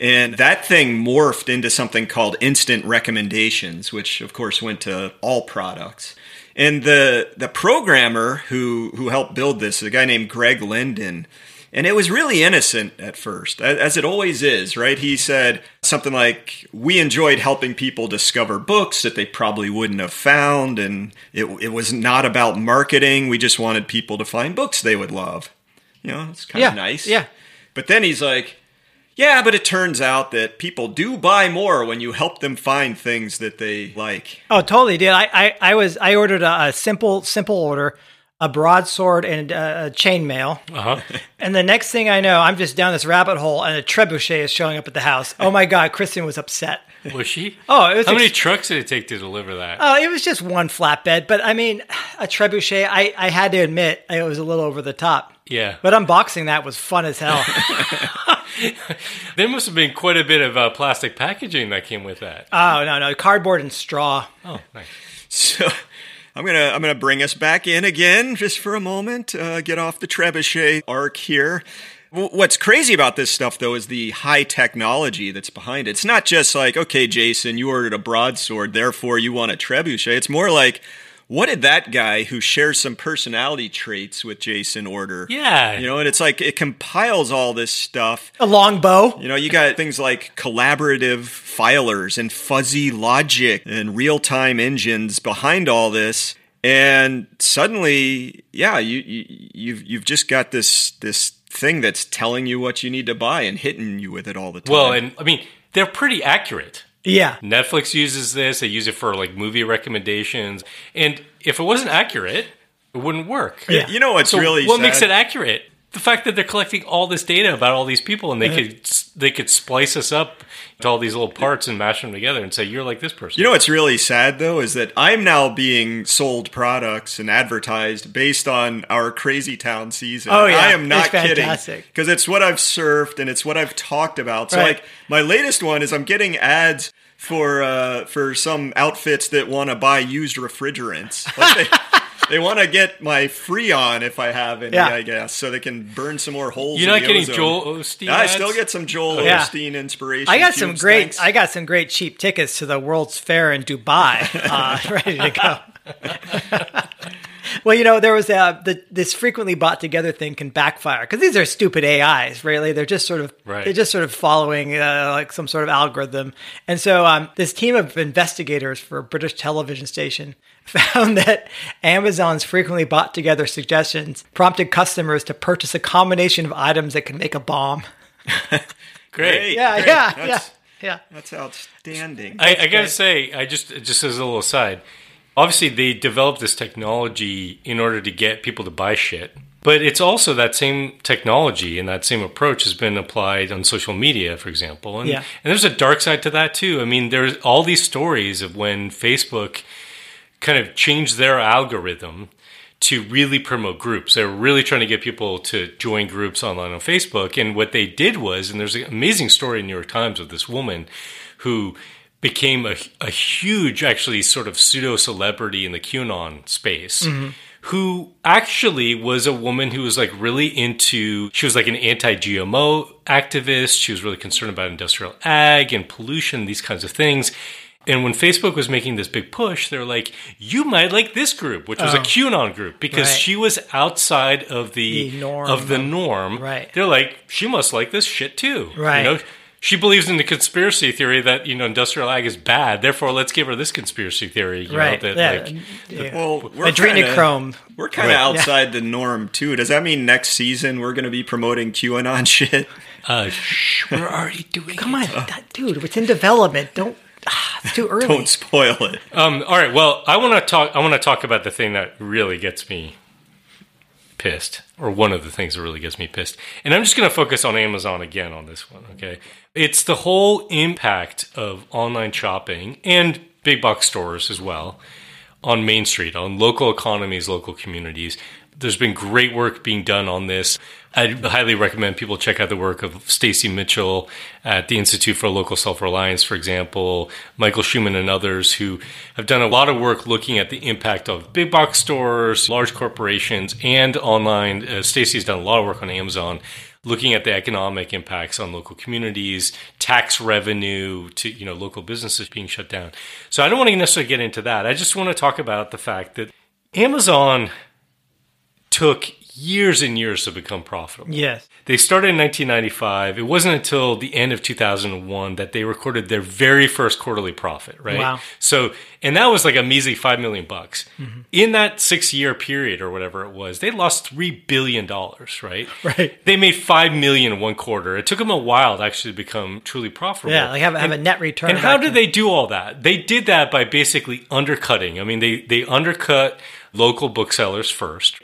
And that thing morphed into something called instant recommendations, which of course went to all products. And the the programmer who who helped build this, a guy named Greg Linden, and it was really innocent at first, as it always is, right? He said something like, "We enjoyed helping people discover books that they probably wouldn't have found, and it it was not about marketing. We just wanted people to find books they would love." You know, it's kind Yeah. of nice. Yeah. But then he's like, yeah, but it turns out that people do buy more when you help them find things that they like. Oh, totally, dude. I, I, I was I ordered a, a simple simple order, a broadsword and uh, a chainmail, Uh-huh. *laughs* and the next thing I know, I'm just down this rabbit hole, and a trebuchet is showing up at the house. Oh my god, Kristen was upset. Was she? Oh, it was How many trucks did it take to deliver that? Oh, it was just one flatbed, but I mean, a trebuchet. I, I had to admit, it was a little over the top. yeah. But unboxing that was fun as hell. *laughs* There must have been quite a bit of uh, plastic packaging that came with that. oh no, no, cardboard and straw. oh, nice. So I'm gonna I'm gonna bring us back in again just for a moment. Uh, get off the trebuchet arc here. What's crazy about this stuff, though, is the high technology that's behind it. It's not just like, okay, Jason, you ordered a broadsword, therefore you want a trebuchet. It's more like, what did that guy who shares some personality traits with Jason order? Yeah. You know, and it's like it compiles all this stuff. A long bow. You know, you got things like collaborative filters and fuzzy logic and real time engines behind all this. And suddenly, yeah, you, you you've you've just got this this thing that's telling you what you need to buy and hitting you with it all the time. Well, and I mean, they're pretty accurate. Yeah. Netflix uses this. They use it for like movie recommendations. And if it wasn't accurate, it wouldn't work. Yeah. you know what's So really what sad? makes it accurate? The fact that they're collecting all this data about all these people, and they could they could splice us up to all these little parts and mash them together and say you're like this person. You know what's really sad though is that I'm now being sold products and advertised based on our Crazy Town season. Oh, yeah. I am not It's kidding because it's what I've surfed and it's what I've talked about. So Right. like my latest one is I'm getting ads for uh, for some outfits that want to buy used refrigerants. Like they, *laughs* they want to get my Freon if I have any, Yeah. I guess, so they can burn some more holes. You're in not the getting ozone. Joel Osteen. I ads? still get some Joel Yeah. Osteen inspiration. I got some great. thanks. I got some great cheap tickets to the World's Fair in Dubai, uh, *laughs* ready to go. *laughs* well, you know, there was uh, the, this frequently bought together thing can backfire because these are stupid AIs. Really, they're just sort of Right. they're just sort of following uh, like some sort of algorithm. And so, um, this team of investigators for a British television station *laughs* found that Amazon's frequently bought together suggestions prompted customers to purchase a combination of items that can make a bomb. *laughs* Great. Yeah, Great. yeah, yeah, That's- yeah. That's outstanding. I, I gotta say, I just just as a little aside, obviously they developed this technology in order to get people to buy shit. But it's also that same technology and that same approach has been applied on social media, for example. And, Yeah. and there's a dark side to that too. I mean, there's all these stories of when Facebook kind of changed their algorithm to really promote groups. They were really trying to get people to join groups online on Facebook. And what they did was, and there's an amazing story in the New York Times of this woman who became a, a huge, actually, sort of pseudo celebrity in the QAnon space. Mm-hmm. Who actually was a woman who was like really into, she was like an anti GMO activist. She was really concerned about industrial ag and pollution, these kinds of things. And when Facebook was making this big push, they're like, you might like this group, which was a Oh. QAnon group because Right. she was outside of the, The norm. of the norm. Right. They're like, she must like this shit too. Right. You know, she believes in the conspiracy theory that, you know, industrial ag is bad. Therefore, let's give her this conspiracy theory. You Right. Know, that, yeah. like, yeah. Well, we're kinda- Adrenochrome. We're kind of Right. outside the norm too. Does that mean next season we're going to be promoting QAnon *laughs* shit? uh, shh, we're already doing Come it. on, that, dude, it's in development. Don't. Ah, it's too early. Don't spoil it. Um, all right. Well, I want to talk. I want to talk about the thing that really gets me pissed, or one of the things that really gets me pissed. And I'm just going to focus on Amazon again on this one. Okay, it's the whole impact of online shopping and big box stores as well on Main Street, on local economies, local communities. There's been great work being done on this. I highly recommend people check out the work of Stacy Mitchell at the Institute for Local Self Reliance, for example, Michael Schuman and others who have done a lot of work looking at the impact of big box stores, large corporations, and online. Uh, Stacy's done a lot of work on Amazon looking at the economic impacts on local communities, tax revenue to you know local businesses being shut down. So I don't want to necessarily get into that. I just want to talk about the fact that Amazon took years and years to become profitable. Yes. They started in 1995. It wasn't until the end of 2001 that they recorded their very first quarterly profit, right? Wow. So, and that was like a measly 5 million bucks. Mm-hmm. In that 6-year period or whatever it was, they lost 3 billion dollars, right? Right. They made 5 million in one quarter. It took them a while to actually become truly profitable. Yeah, like have, have a net return. And how did they do all that? They did that by basically undercutting. I mean, they they undercut local booksellers first.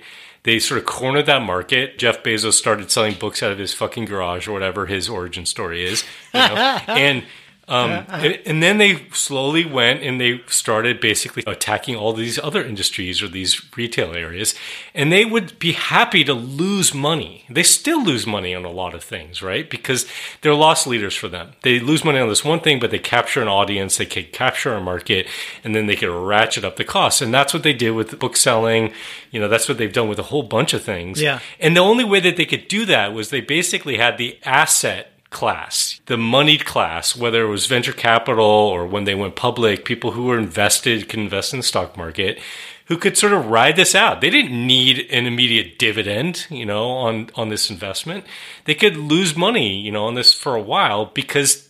They sort of cornered that market. Jeff Bezos started selling books out of his fucking garage or whatever his origin story is, you know? *laughs* and. Um, and, and then they slowly went and they started basically attacking all these other industries or these retail areas. And they would be happy to lose money. They still lose money on a lot of things, right? Because they're loss leaders for them. They lose money on this one thing, but they capture an audience, they can capture a market, and then they can ratchet up the costs. And that's what they did with book selling. You know, that's what they've done with a whole bunch of things. Yeah. And the only way that they could do that was they basically had the asset class, the moneyed class, whether it was venture capital or when they went public, people who were invested could invest in the stock market, who could sort of ride this out. They didn't need an immediate dividend, you know, on on this investment. They could lose money, you know, on this for a while because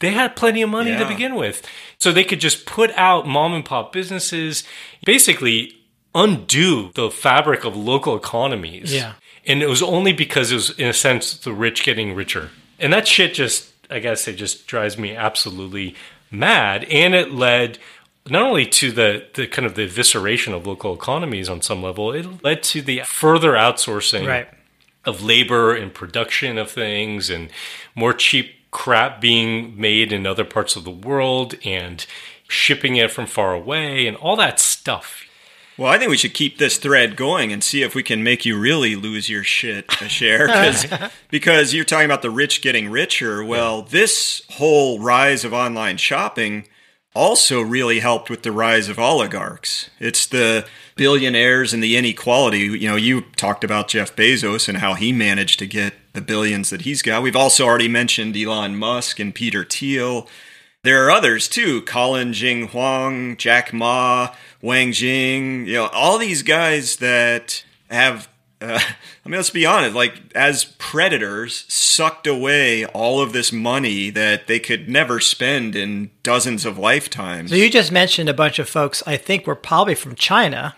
they had plenty of money Yeah. to begin with. So they could just put out mom and pop businesses, basically undo the fabric of local economies. Yeah. And it was only because it was, in a sense, the rich getting richer. And that shit just, I guess, it just drives me absolutely mad. And it led not only to the, the kind of the evisceration of local economies on some level, it led to the further outsourcing Right. of labor and production of things and more cheap crap being made in other parts of the world and shipping it from far away and all that stuff. Well, I think we should keep this thread going and see if we can make you really lose your shit Asher. Cause, *laughs* because you're talking about the rich getting richer. Well, this whole rise of online shopping also really helped with the rise of oligarchs. It's the billionaires and the inequality. You know, you talked about Jeff Bezos and how he managed to get the billions that he's got. We've also already mentioned Elon Musk and Peter Thiel. There are others too: Colin Zheng Huang, Jack Ma, Wang Xing. You know, all these guys that have. Uh, *laughs* I mean, let's be honest. Like, as predators, sucked away all of this money that they could never spend in dozens of lifetimes. So you just mentioned a bunch of folks I think were probably from China,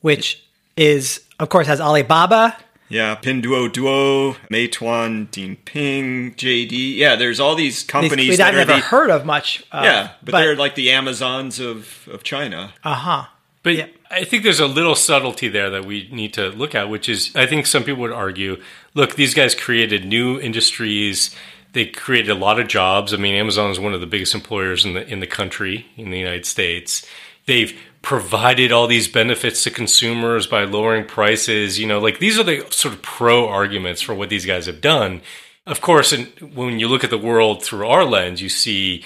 which is of course has Alibaba. Yeah, Pinduoduo, Meituan, Dianping, JD. Yeah, there's all these These, companies we'd that I've never the, heard of much. Uh, yeah, but, they're like the Amazons of of China. uh huh. But Yeah. I think there's a little subtlety there that we need to look at, which is I think some people would argue look, these guys created new industries. They created a lot of jobs. I mean, Amazon is one of the biggest employers in the in the country, in the United States. They've provided all these benefits to consumers by lowering prices. You know, like these are the sort of pro arguments for what these guys have done. Of course, and when you look at the world through our lens, you see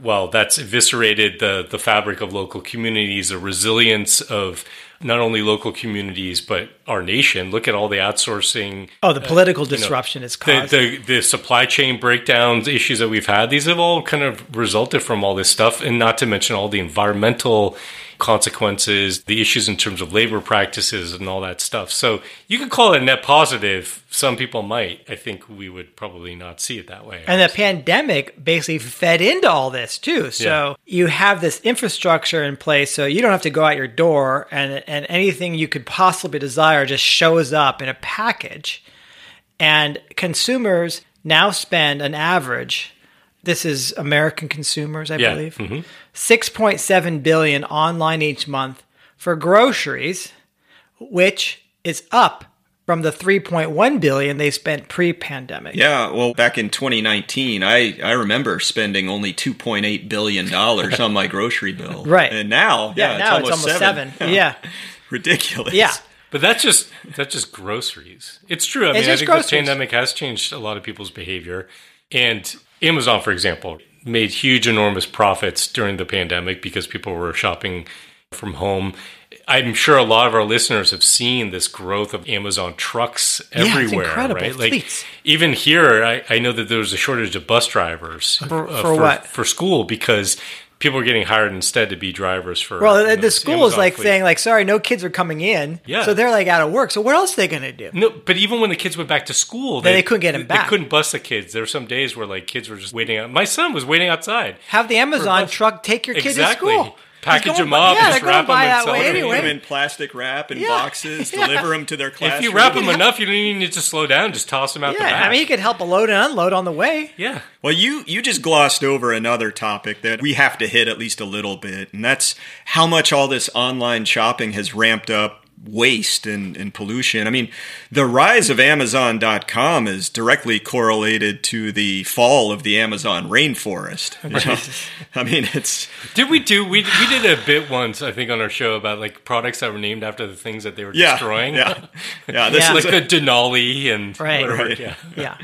well, that's eviscerated the the fabric of local communities, the resilience of not only local communities but our nation. Look at all the outsourcing, Oh, the uh, political you know, disruption is the, caused. the the supply chain breakdowns, issues that we've had. These have all kind of resulted from all this stuff, and not to mention all the environmental consequences, the issues in terms of labor practices, and all that stuff. So you could call it a net positive. Some people might. I think we would probably not see it that way. And the pandemic basically fed into all this too. So Yeah. you have this infrastructure in place, so you don't have to go out your door, and and anything you could possibly desire just shows up in a package. And consumers now spend an average. This is American consumers, I Yeah, believe, mhm. six point seven billion online each month for groceries, which is up from the three point one billion they spent pre-pandemic. Yeah, well, back in 2019, I, I remember spending only 2.8 billion dollars *laughs* on my grocery bill. Right. and now, yeah, Yeah, now it's almost seven. Yeah. *laughs* ridiculous. Yeah. But that's just that's just groceries. It's true. I mean, I think groceries. the pandemic has changed a lot of people's behavior. And Amazon, for example, made huge, enormous profits during the pandemic because people were shopping from home. I'm sure a lot of our listeners have seen this growth of Amazon trucks everywhere, incredible. right? Like even here, I, I know that there was a shortage of bus drivers uh, For- for what? for school because people are getting hired instead to be drivers for. Well, the, know, the school is like fleet. saying, like, sorry, no kids are coming in. Yeah. So they're like out of work. So what else are they going to do? No, but even when the kids went back to school, Then they couldn't get them back. They couldn't bus the kids. There were some days where like kids were just waiting. Out. My son was waiting outside. Have the Amazon truck take your kid Exactly. to school. Package them up, by- yeah, just they're going *laughs* wrap 'em by and sell way them. Put them anyway. in plastic wrap and Yeah. boxes, Yeah. deliver them to their classroom. If you wrap them enough, you don't even need to slow down. Just toss them out the back. I mean, you could help load and unload on the way. yeah. Well, you you just glossed over another topic that we have to hit at least a little bit, and that's how much all this online shopping has ramped up waste and, and pollution. I mean, the rise of Amazon.com is directly correlated to the fall of the Amazon rainforest. you know? I mean, it's Did we do? We we did a bit once, I think, on our show about like products that were named after the things that they were yeah, destroying. yeah, *laughs* yeah. This Yeah. is like a Denali and Right. whatever. Right. Yeah. *laughs* Yeah.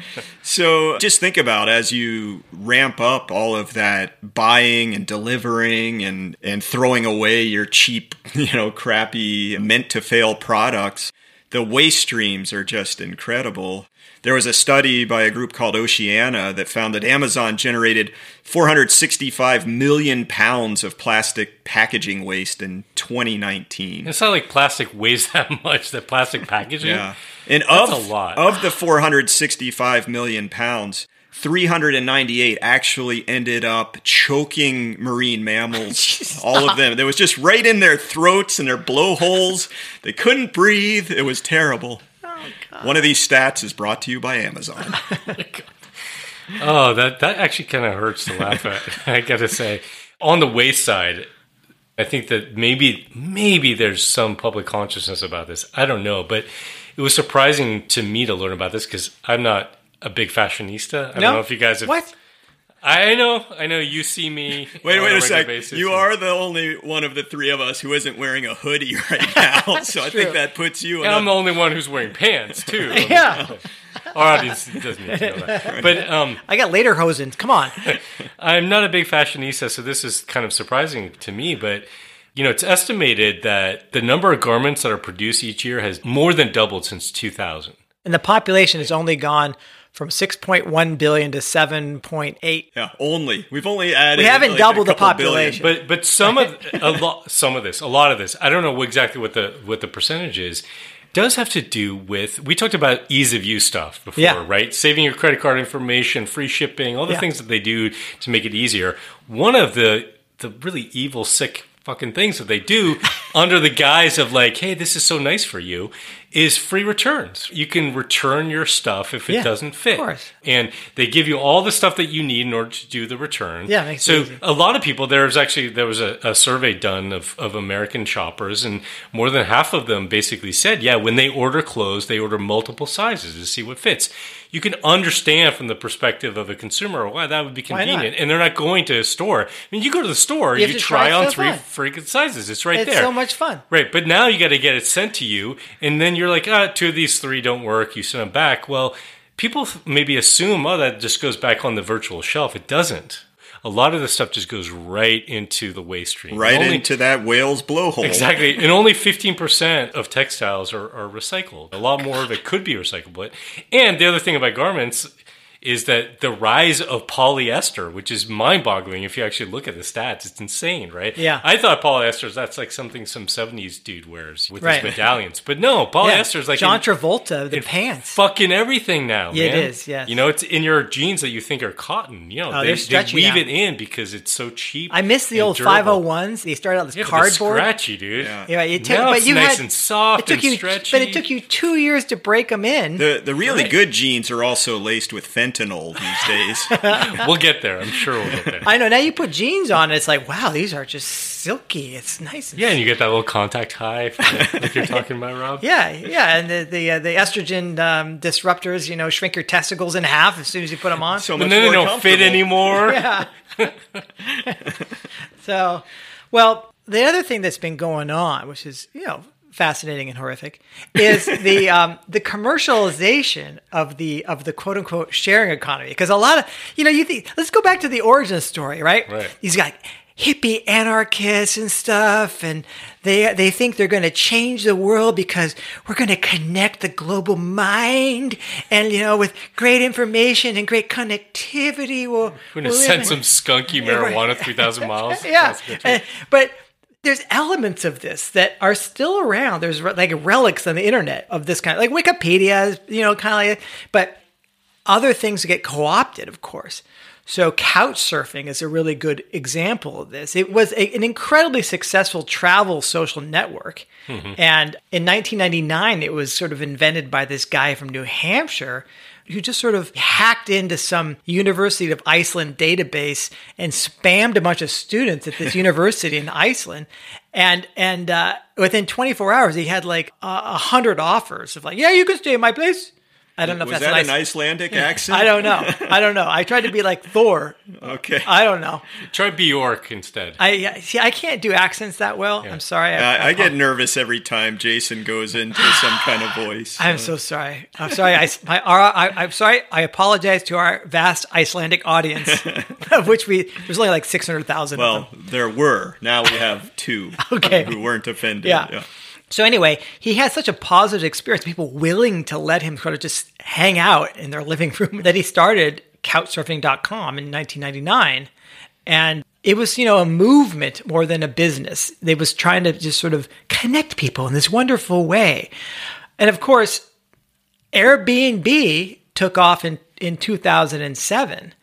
So just think about as you ramp up all of that buying and delivering and, and throwing away your cheap, *laughs* you know, crappy, meant to fail products. the waste streams are just incredible. There was a study by a group called Oceana that found that Amazon generated 465 million pounds of plastic packaging waste in 2019. It's not like plastic weighs *laughs* that much. That plastic packaging. Yeah. And That's of, a lot. of the 465 million pounds, 398 actually ended up choking marine mammals. *laughs* all of them. It was just right in their throats and their blowholes. They couldn't breathe. It was terrible. One of these stats is brought to you by Amazon. *laughs* Oh, that that actually kind of hurts to laugh at. *laughs* I gotta say, on the waste side, I think that maybe maybe there's some public consciousness about this. I don't know, but it was surprising to me to learn about this because I'm not a big fashionista. I No? don't know if you guys have. What? I know, I know. You see me. *laughs* Wait, on wait a regular sec. basis You and- are the only one of the three of us who isn't wearing a hoodie *laughs* right now. so I think that puts you in And I'm the only one who's wearing pants too. *laughs* Yeah. Our audience doesn't need to know that. But um, I got lederhosen. Come on. I'm not a big fashionista, so this is kind of surprising to me. But you know, it's estimated that the number of garments that are produced each year has more than doubled since 2000. And the population has only gone from 6.1 billion to 7.8. yeah, only. We've only added. We haven't like, doubled a the couple billion. population. But but some of *laughs* a lot, some of this, a lot of this, I don't know exactly what the what the percentage is. Does have to do with we talked about ease of use stuff before, Yeah. right? Saving your credit card information, free shipping, all the Yeah. things that they do to make it easier. One of the the really evil, sick fucking things that they do *laughs* under the guise of like, hey, this is so nice for you, is free returns. You can return your stuff if it Yeah, doesn't fit. of course. And they give you all the stuff that you need in order to do the return. Yeah, makes so a lot of people there was actually there was a, a survey done of, of american shoppers and more than half of them basically said yeah when they order clothes they order multiple sizes to see what fits you can understand from the perspective of a consumer why that would be convenient and they're not going to a store i mean you go to the store You you, try, try on three on. freaking sizes it's right there. It's there so much fun. Right, but now you got to get it sent to you, and then you're like, ah, two of these three don't work. You send them back. Well, people maybe assume, oh, that just goes back on the virtual shelf. It doesn't. A lot of the stuff just goes right into the waste stream. right Only- into that whale's blowhole. Exactly, and only fifteen percent of textiles are, are recycled. A lot more of it could be recyclable. And the other thing about garments is that the rise of polyester, which is mind-boggling if you actually look at the stats, it's insane, right? Yeah. I thought polyester is that's like something some '70s dude wears with Right. his *laughs* medallions, but no, polyester is like John in- Travolta, the in pants. fucking everything now. Yeah, it man. is, yes. You know, it's in your jeans that you think are cotton. You know, Oh, they, they're they stretchy weave now. it in because it's so cheap. I miss the old 501s. They started out as Yeah, but they're cardboard. scratchy, dude. Yeah. Yeah, it took, Now but it's you nice had, and soft it took and you, stretchy. But it took you two years to break them in. The the really Right. good jeans are also laced with fentanyl these days. *laughs* We'll get there. I'm sure we'll get there. I know. Now you put jeans on, it's like, wow, these are just silky. It's nice. and yeah, and you get that little contact high like you're *laughs* talking about, Rob. Yeah, yeah, and the the, uh, the estrogen um, disruptors, you know, shrink your testicles in half as soon as you put them on. So But much then they don't fit anymore. *laughs* yeah. so, well, the other thing that's been going on, which is you know fascinating and horrific, is the *laughs* um, the commercialization of the of the quote unquote sharing economy. Because a lot of you know you think let's go back to the origin story, right? Right. These got hippie anarchists and stuff, and they they think they're going to change the world because we're going to connect the global mind, and you know with great information and great connectivity, we'll, We're gonna we'll send some skunky *laughs* marijuana three thousand miles. *laughs* yeah. Uh, but there's elements of this that are still around. There's re- like relics on the internet of this kind, like Wikipedia, is, you know, kind of like. But other things get co-opted, of course. So couch surfing is a really good example of this. It was a, an incredibly successful travel social network, mm-hmm. and in 1999, it was sort of invented by this guy from New Hampshire who just sort of hacked into some University of Iceland database and spammed a bunch of students at this *laughs* university in Iceland. And and uh, within 24 hours, he had like a a hundred offers of like, yeah, you can stay at my place. I don't know if Was that's that nice. an Icelandic *laughs* accent? I don't know. I don't know. I tried to be like Thor. Okay. I don't know. Try Bjork instead. I yeah, see. I can't do accents that well. I'm sorry. I, uh, I get nervous every time Jason goes into some kind of voice. I'm so sorry. I'm sorry. I, my, our, I, I'm sorry. I apologize to our vast Icelandic audience, *laughs* of which we there's only like six hundred thousand. well, there were. Now we have two *laughs* Okay. who weren't offended. Yeah. So anyway, he had such a positive experience, people willing to let him sort of just hang out in their living *laughs* room that he started couchsurfing.com in 1999. And it was, you know, a movement more than a business. They was trying to just sort of connect people in this wonderful way. And of course, Airbnb took off in, in 2007.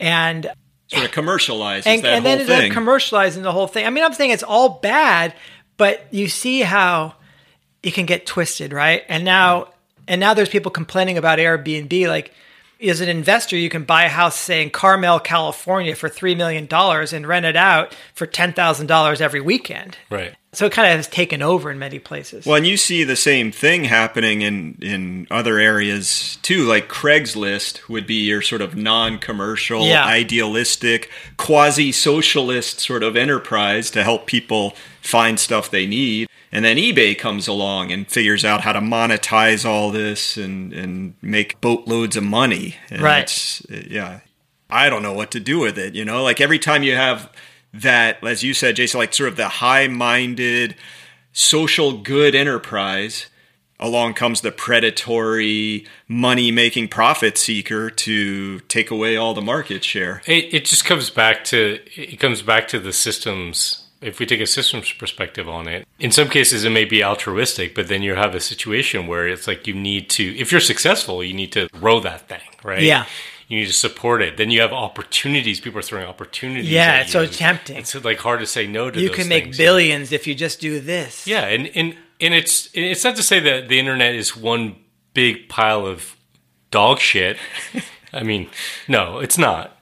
And Sort of commercializes and, that and whole then thing. commercializing the whole thing. I mean, I'm saying it's all bad, but you see how it can get twisted, right? And now, and now there's people complaining about Airbnb. Like, as an investor, you can buy a house, say in Carmel, California, for three million dollars and rent it out for ten thousand dollars every weekend. Right. So it kind of has taken over in many places. Well, and you see the same thing happening in in other areas too. Like Craigslist would be your sort of non-commercial, Yeah. idealistic, quasi-socialist sort of enterprise to help people find stuff they need. And then eBay comes along and figures out how to monetize all this and and make boatloads of money. And Right. it's- yeah. I don't know what to do with it. You know, like every time you have that, as you said, Jason, like sort of the high-minded social good enterprise along comes the predatory money making profit seeker to take away all the market share It, it just comes back to it comes back to the systems. If we take a systems perspective on it, in some cases it may be altruistic, but then you have a situation where it's like you need to, if you're successful, you need to row that thing, right? Yeah. You need to support it. Then you have opportunities. People are throwing opportunities. Yeah, it's so tempting. It's like hard to say no to. you can make things. billions if you just do this. Yeah, and and and it's it's not to say that the internet is one big pile of dog shit. *laughs* I mean, no, it's not.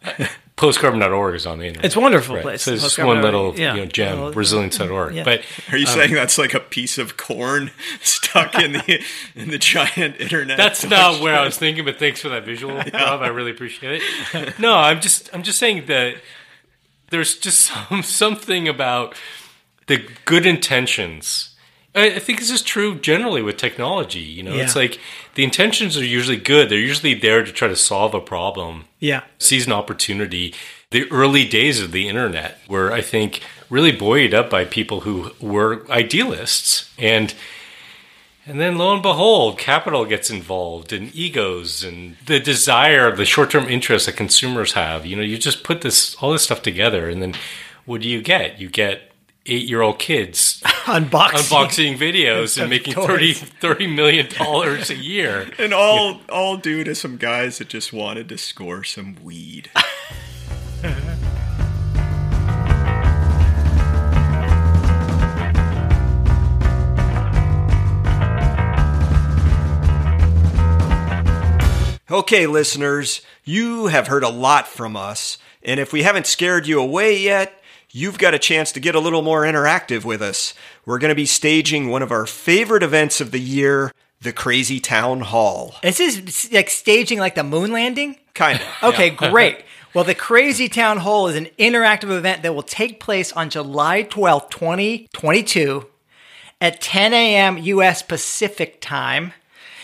Postcarbon.org is on the internet. It's a wonderful Right. place. So it's just one little yeah. you know, gem, Well, Resilience.org. yeah. But are you saying um, that's like a piece of corn *laughs* stuck in the in the giant internet that's not where I was thinking. But thanks for that visual, Rob. I really appreciate it. No, I'm just I'm just saying that there's just *laughs* some, something about the good intentions. I, think this is true generally with technology. You know, it's like the intentions are usually good. They're usually there to try to solve a problem. Yeah. sees an opportunity. The early days of the internet were, I think, really buoyed up by people who were idealists, and and then lo and behold, capital gets involved, and egos, and the desire, the short-term interest that consumers have. You know, you just put this all this stuff together, and then what do you get? You get eight-year-old kids *laughs* Unboxing. unboxing videos and making toys. 30, 30 million dollars a year. *laughs* and all all due to some guys that just wanted to score some weed *laughs* Okay, listeners, you have heard a lot from us, and if we haven't scared you away yet, you've got a chance to get a little more interactive with us. We're going to be staging one of our favorite events of the year, the Crazy Town Hall. This is like staging like the moon landing. Kind of. *laughs* Okay, great. Well, the Crazy Town Hall is an interactive event that will take place on July 12th, 2022 at 10 a.m. U.S. Pacific time.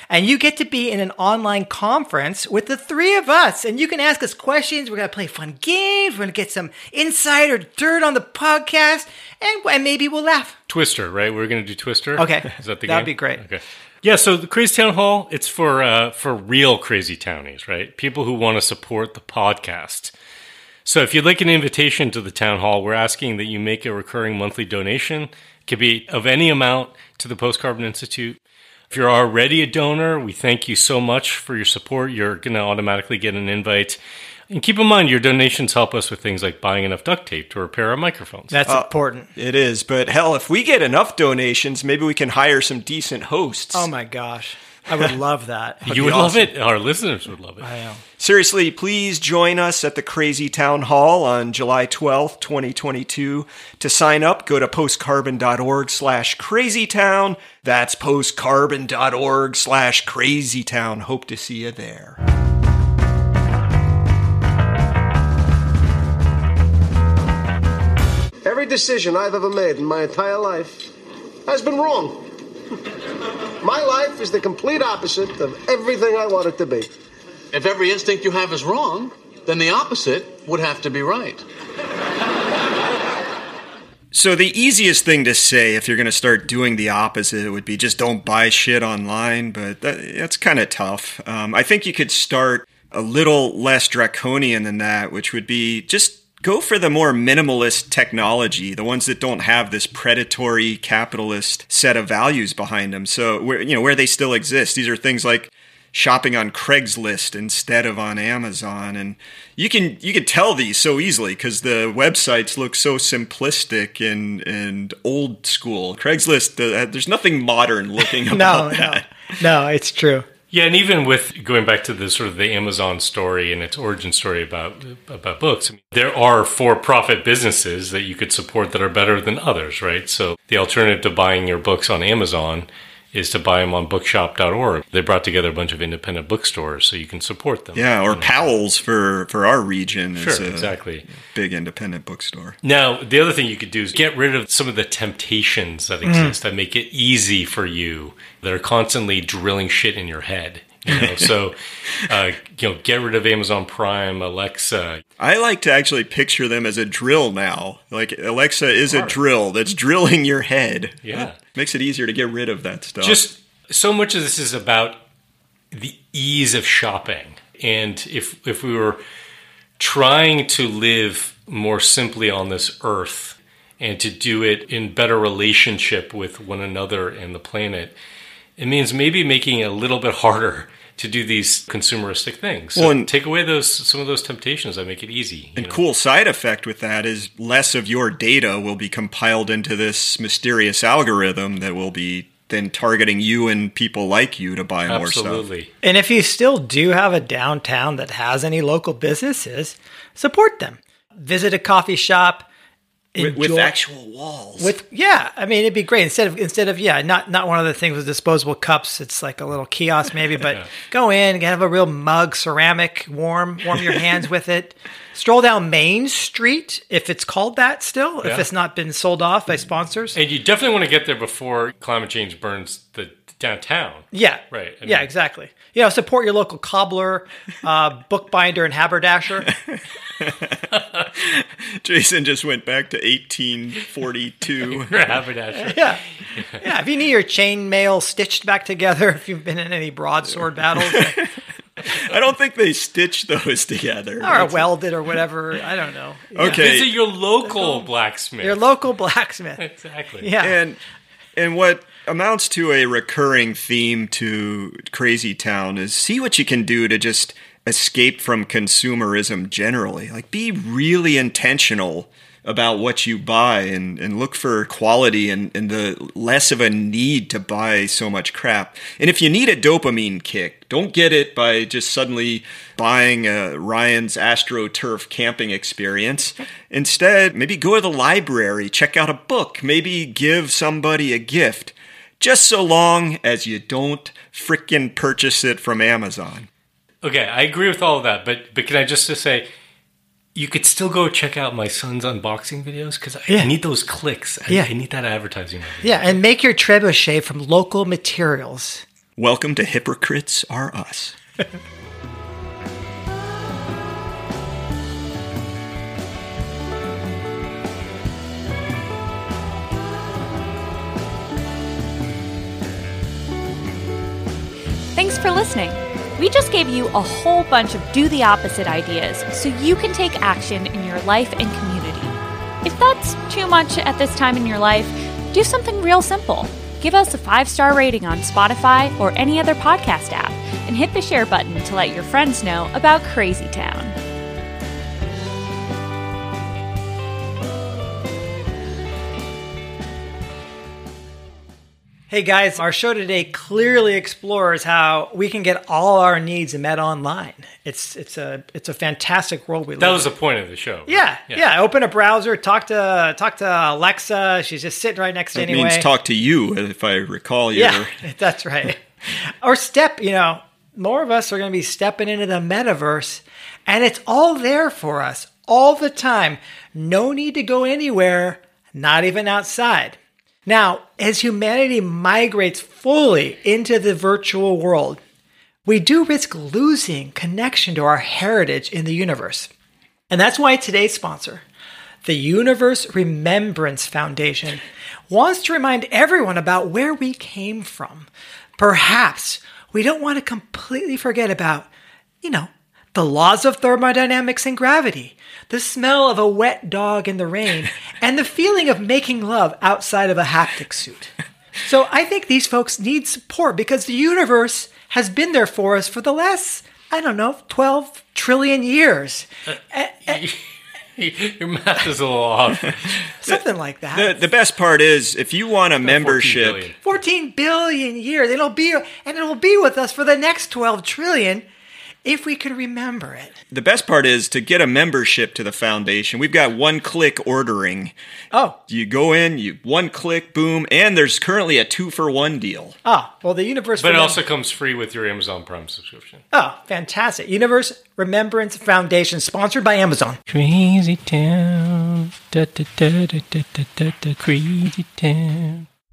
And you get to be in an online conference with the three of us. And you can ask us questions. We're going to play fun games. We're going to get some insider dirt on the podcast. And, and maybe we'll laugh. Twister, right? We're going to do Twister. Okay. *laughs* is that the That'd game? be great. Okay. Yeah, so the Crazy Town Hall, it's for uh, for real crazy townies, right? People who want to support the podcast. So if you'd like an invitation to the town hall, we're asking that you make a recurring monthly donation. It could be of any amount to the Post Carbon Institute. If you're already a donor, we thank you so much for your support. You're going to automatically get an invite. And keep in mind, your donations help us with things like buying enough duct tape to repair our microphones. That's uh, important. It is, but hell, if we get enough donations, maybe we can hire some decent hosts. Oh my gosh. I would love that. you be would love it. Our listeners would love it. I know. Seriously, please join us at the Crazy Town Hall on July 12th, 2022. To sign up, go to postcarbon.org slash crazytown. That's postcarbon.org slash crazytown. Hope to see you there. Every decision I've ever made in my entire life has been wrong. My life is the complete opposite of everything I want it to be. If every instinct you have is wrong, then the opposite would have to be right. So the easiest thing to say if you're going to start doing the opposite would be just don't buy shit online, but that, that's kind of tough. Um, I think you could start a little less draconian than that, which would be just go for the more minimalist technology, the ones that don't have this predatory capitalist set of values behind them. So where you know where they still exist, these are things like shopping on Craigslist instead of on Amazon and you can you can tell these so easily cuz the websites look so simplistic and and old school Craigslist uh, there's nothing modern looking *laughs* about no, that no, no, it's true. Yeah, and even with going back to the sort of the Amazon story and its origin story about about books, I mean, there are for-profit businesses that you could support that are better than others, right? So the alternative to buying your books on Amazon is to buy them on bookshop.org. They brought together a bunch of independent bookstores so you can support them. Yeah, or Powell's for for our region Sure, exactly. big independent bookstore. Now, the other thing you could do is get rid of some of the temptations that mm. exist that make it easy for you that are constantly drilling shit in your head. You know, so uh, you know, get rid of Amazon Prime, Alexa. I like to actually picture them as a drill now. Like Alexa is a drill that's drilling your head. Yeah. Makes it easier to get rid of that stuff. Just so much of this is about the ease of shopping, and if if we were trying to live more simply on this earth and to do it in better relationship with one another and the planet, it means maybe making it a little bit harder to do these consumeristic things. So Well, and- take away those some of those temptations that make it easy. And know? cool side effect with that is less of your data will be compiled into this mysterious algorithm that will be then targeting you and people like you to buy more stuff. Absolutely. And if you still do have a downtown that has any local businesses, support them. Visit a coffee shop. With, with actual walls. with yeah, I mean it'd be great instead of instead of yeah, not not one of the things with disposable cups. It's like a little kiosk maybe, but *laughs* go in, have a real mug, ceramic, warm, warm your hands with it. *laughs* Stroll down Main Street if it's called that still, if it's not been sold off by sponsors. And you definitely want to get there before climate change burns the downtown. Yeah. Right, I yeah, mean- exactly. You know, support your local cobbler, uh, *laughs* bookbinder, and haberdasher. *laughs* Jason just went back to 1842. *laughs* Haberdasher. Yeah. Yeah. If you need your chainmail stitched back together, if you've been in any broadsword battles I don't think they stitched those *laughs* together. or welded or whatever, I don't know. okay. Visit your local blacksmith. Your local blacksmith. exactly. Yeah. and and what amounts to a recurring theme to Crazy Town is see what you can do to just escape from consumerism generally. Like be really intentional about what you buy and, and look for quality and, and the less of a need to buy so much crap. And if you need a dopamine kick, don't get it by just suddenly buying a Ryan's AstroTurf camping experience. Instead, maybe go to the library, check out a book, maybe give somebody a gift. Just so long as you don't frickin' purchase it from Amazon. Okay, I agree with all of that, but but can I just to say, you could still go check out my son's unboxing videos because I Yeah. need those clicks. I, Yeah. I need that advertising. money. Yeah. And make your trebuchet from local materials. Welcome to Hypocrites Are Us. Thanks for listening. We just gave you a whole bunch of do the opposite ideas so you can take action in your life and community. If that's too much at this time in your life, do something real simple. Give us a five star rating on Spotify or any other podcast app and hit the share button to let your friends know about Crazy Town. Hey guys, our show today clearly explores how we can get all our needs met online. It's it's a it's a fantastic world we live That in. was the point of the show. right? Yeah, yeah, Open a browser, talk to talk to Alexa. She's just sitting right next to That you anyway. means talk to you, if I recall your. yeah, *laughs* that's right. or step, you know, more of us are going to be stepping into the metaverse, and it's all there for us all the time. No need to go anywhere, not even outside. Now, as humanity migrates fully into the virtual world, we do risk losing connection to our heritage in the universe. And that's why today's sponsor, The Universe Remembrance Foundation wants to remind everyone about where we came from. Perhaps we don't want to completely forget about, you know, the laws of thermodynamics and gravity, the smell of a wet dog in the rain, *laughs* and the feeling of making love outside of a haptic suit. So I think these folks need support because the universe has been there for us for the last, I don't know, 12 trillion years. Uh, *laughs* your math is a little off. *laughs* Something like that. The, the best part is if you want a 14 membership, billion. 14 billion years. It'll be and it'll be with us for the next 12 trillion if we could remember it. the best part is to get a membership to the foundation. We've got one click ordering. Oh, You go in, you one click, boom, and there's currently a two for one deal. ah, well, the universe. But it also comes free with your Amazon Prime subscription. oh, fantastic! Universe Remembrance Foundation, sponsored by Amazon. Crazy town. Da, da, da, da, da, da, da, da, crazy town.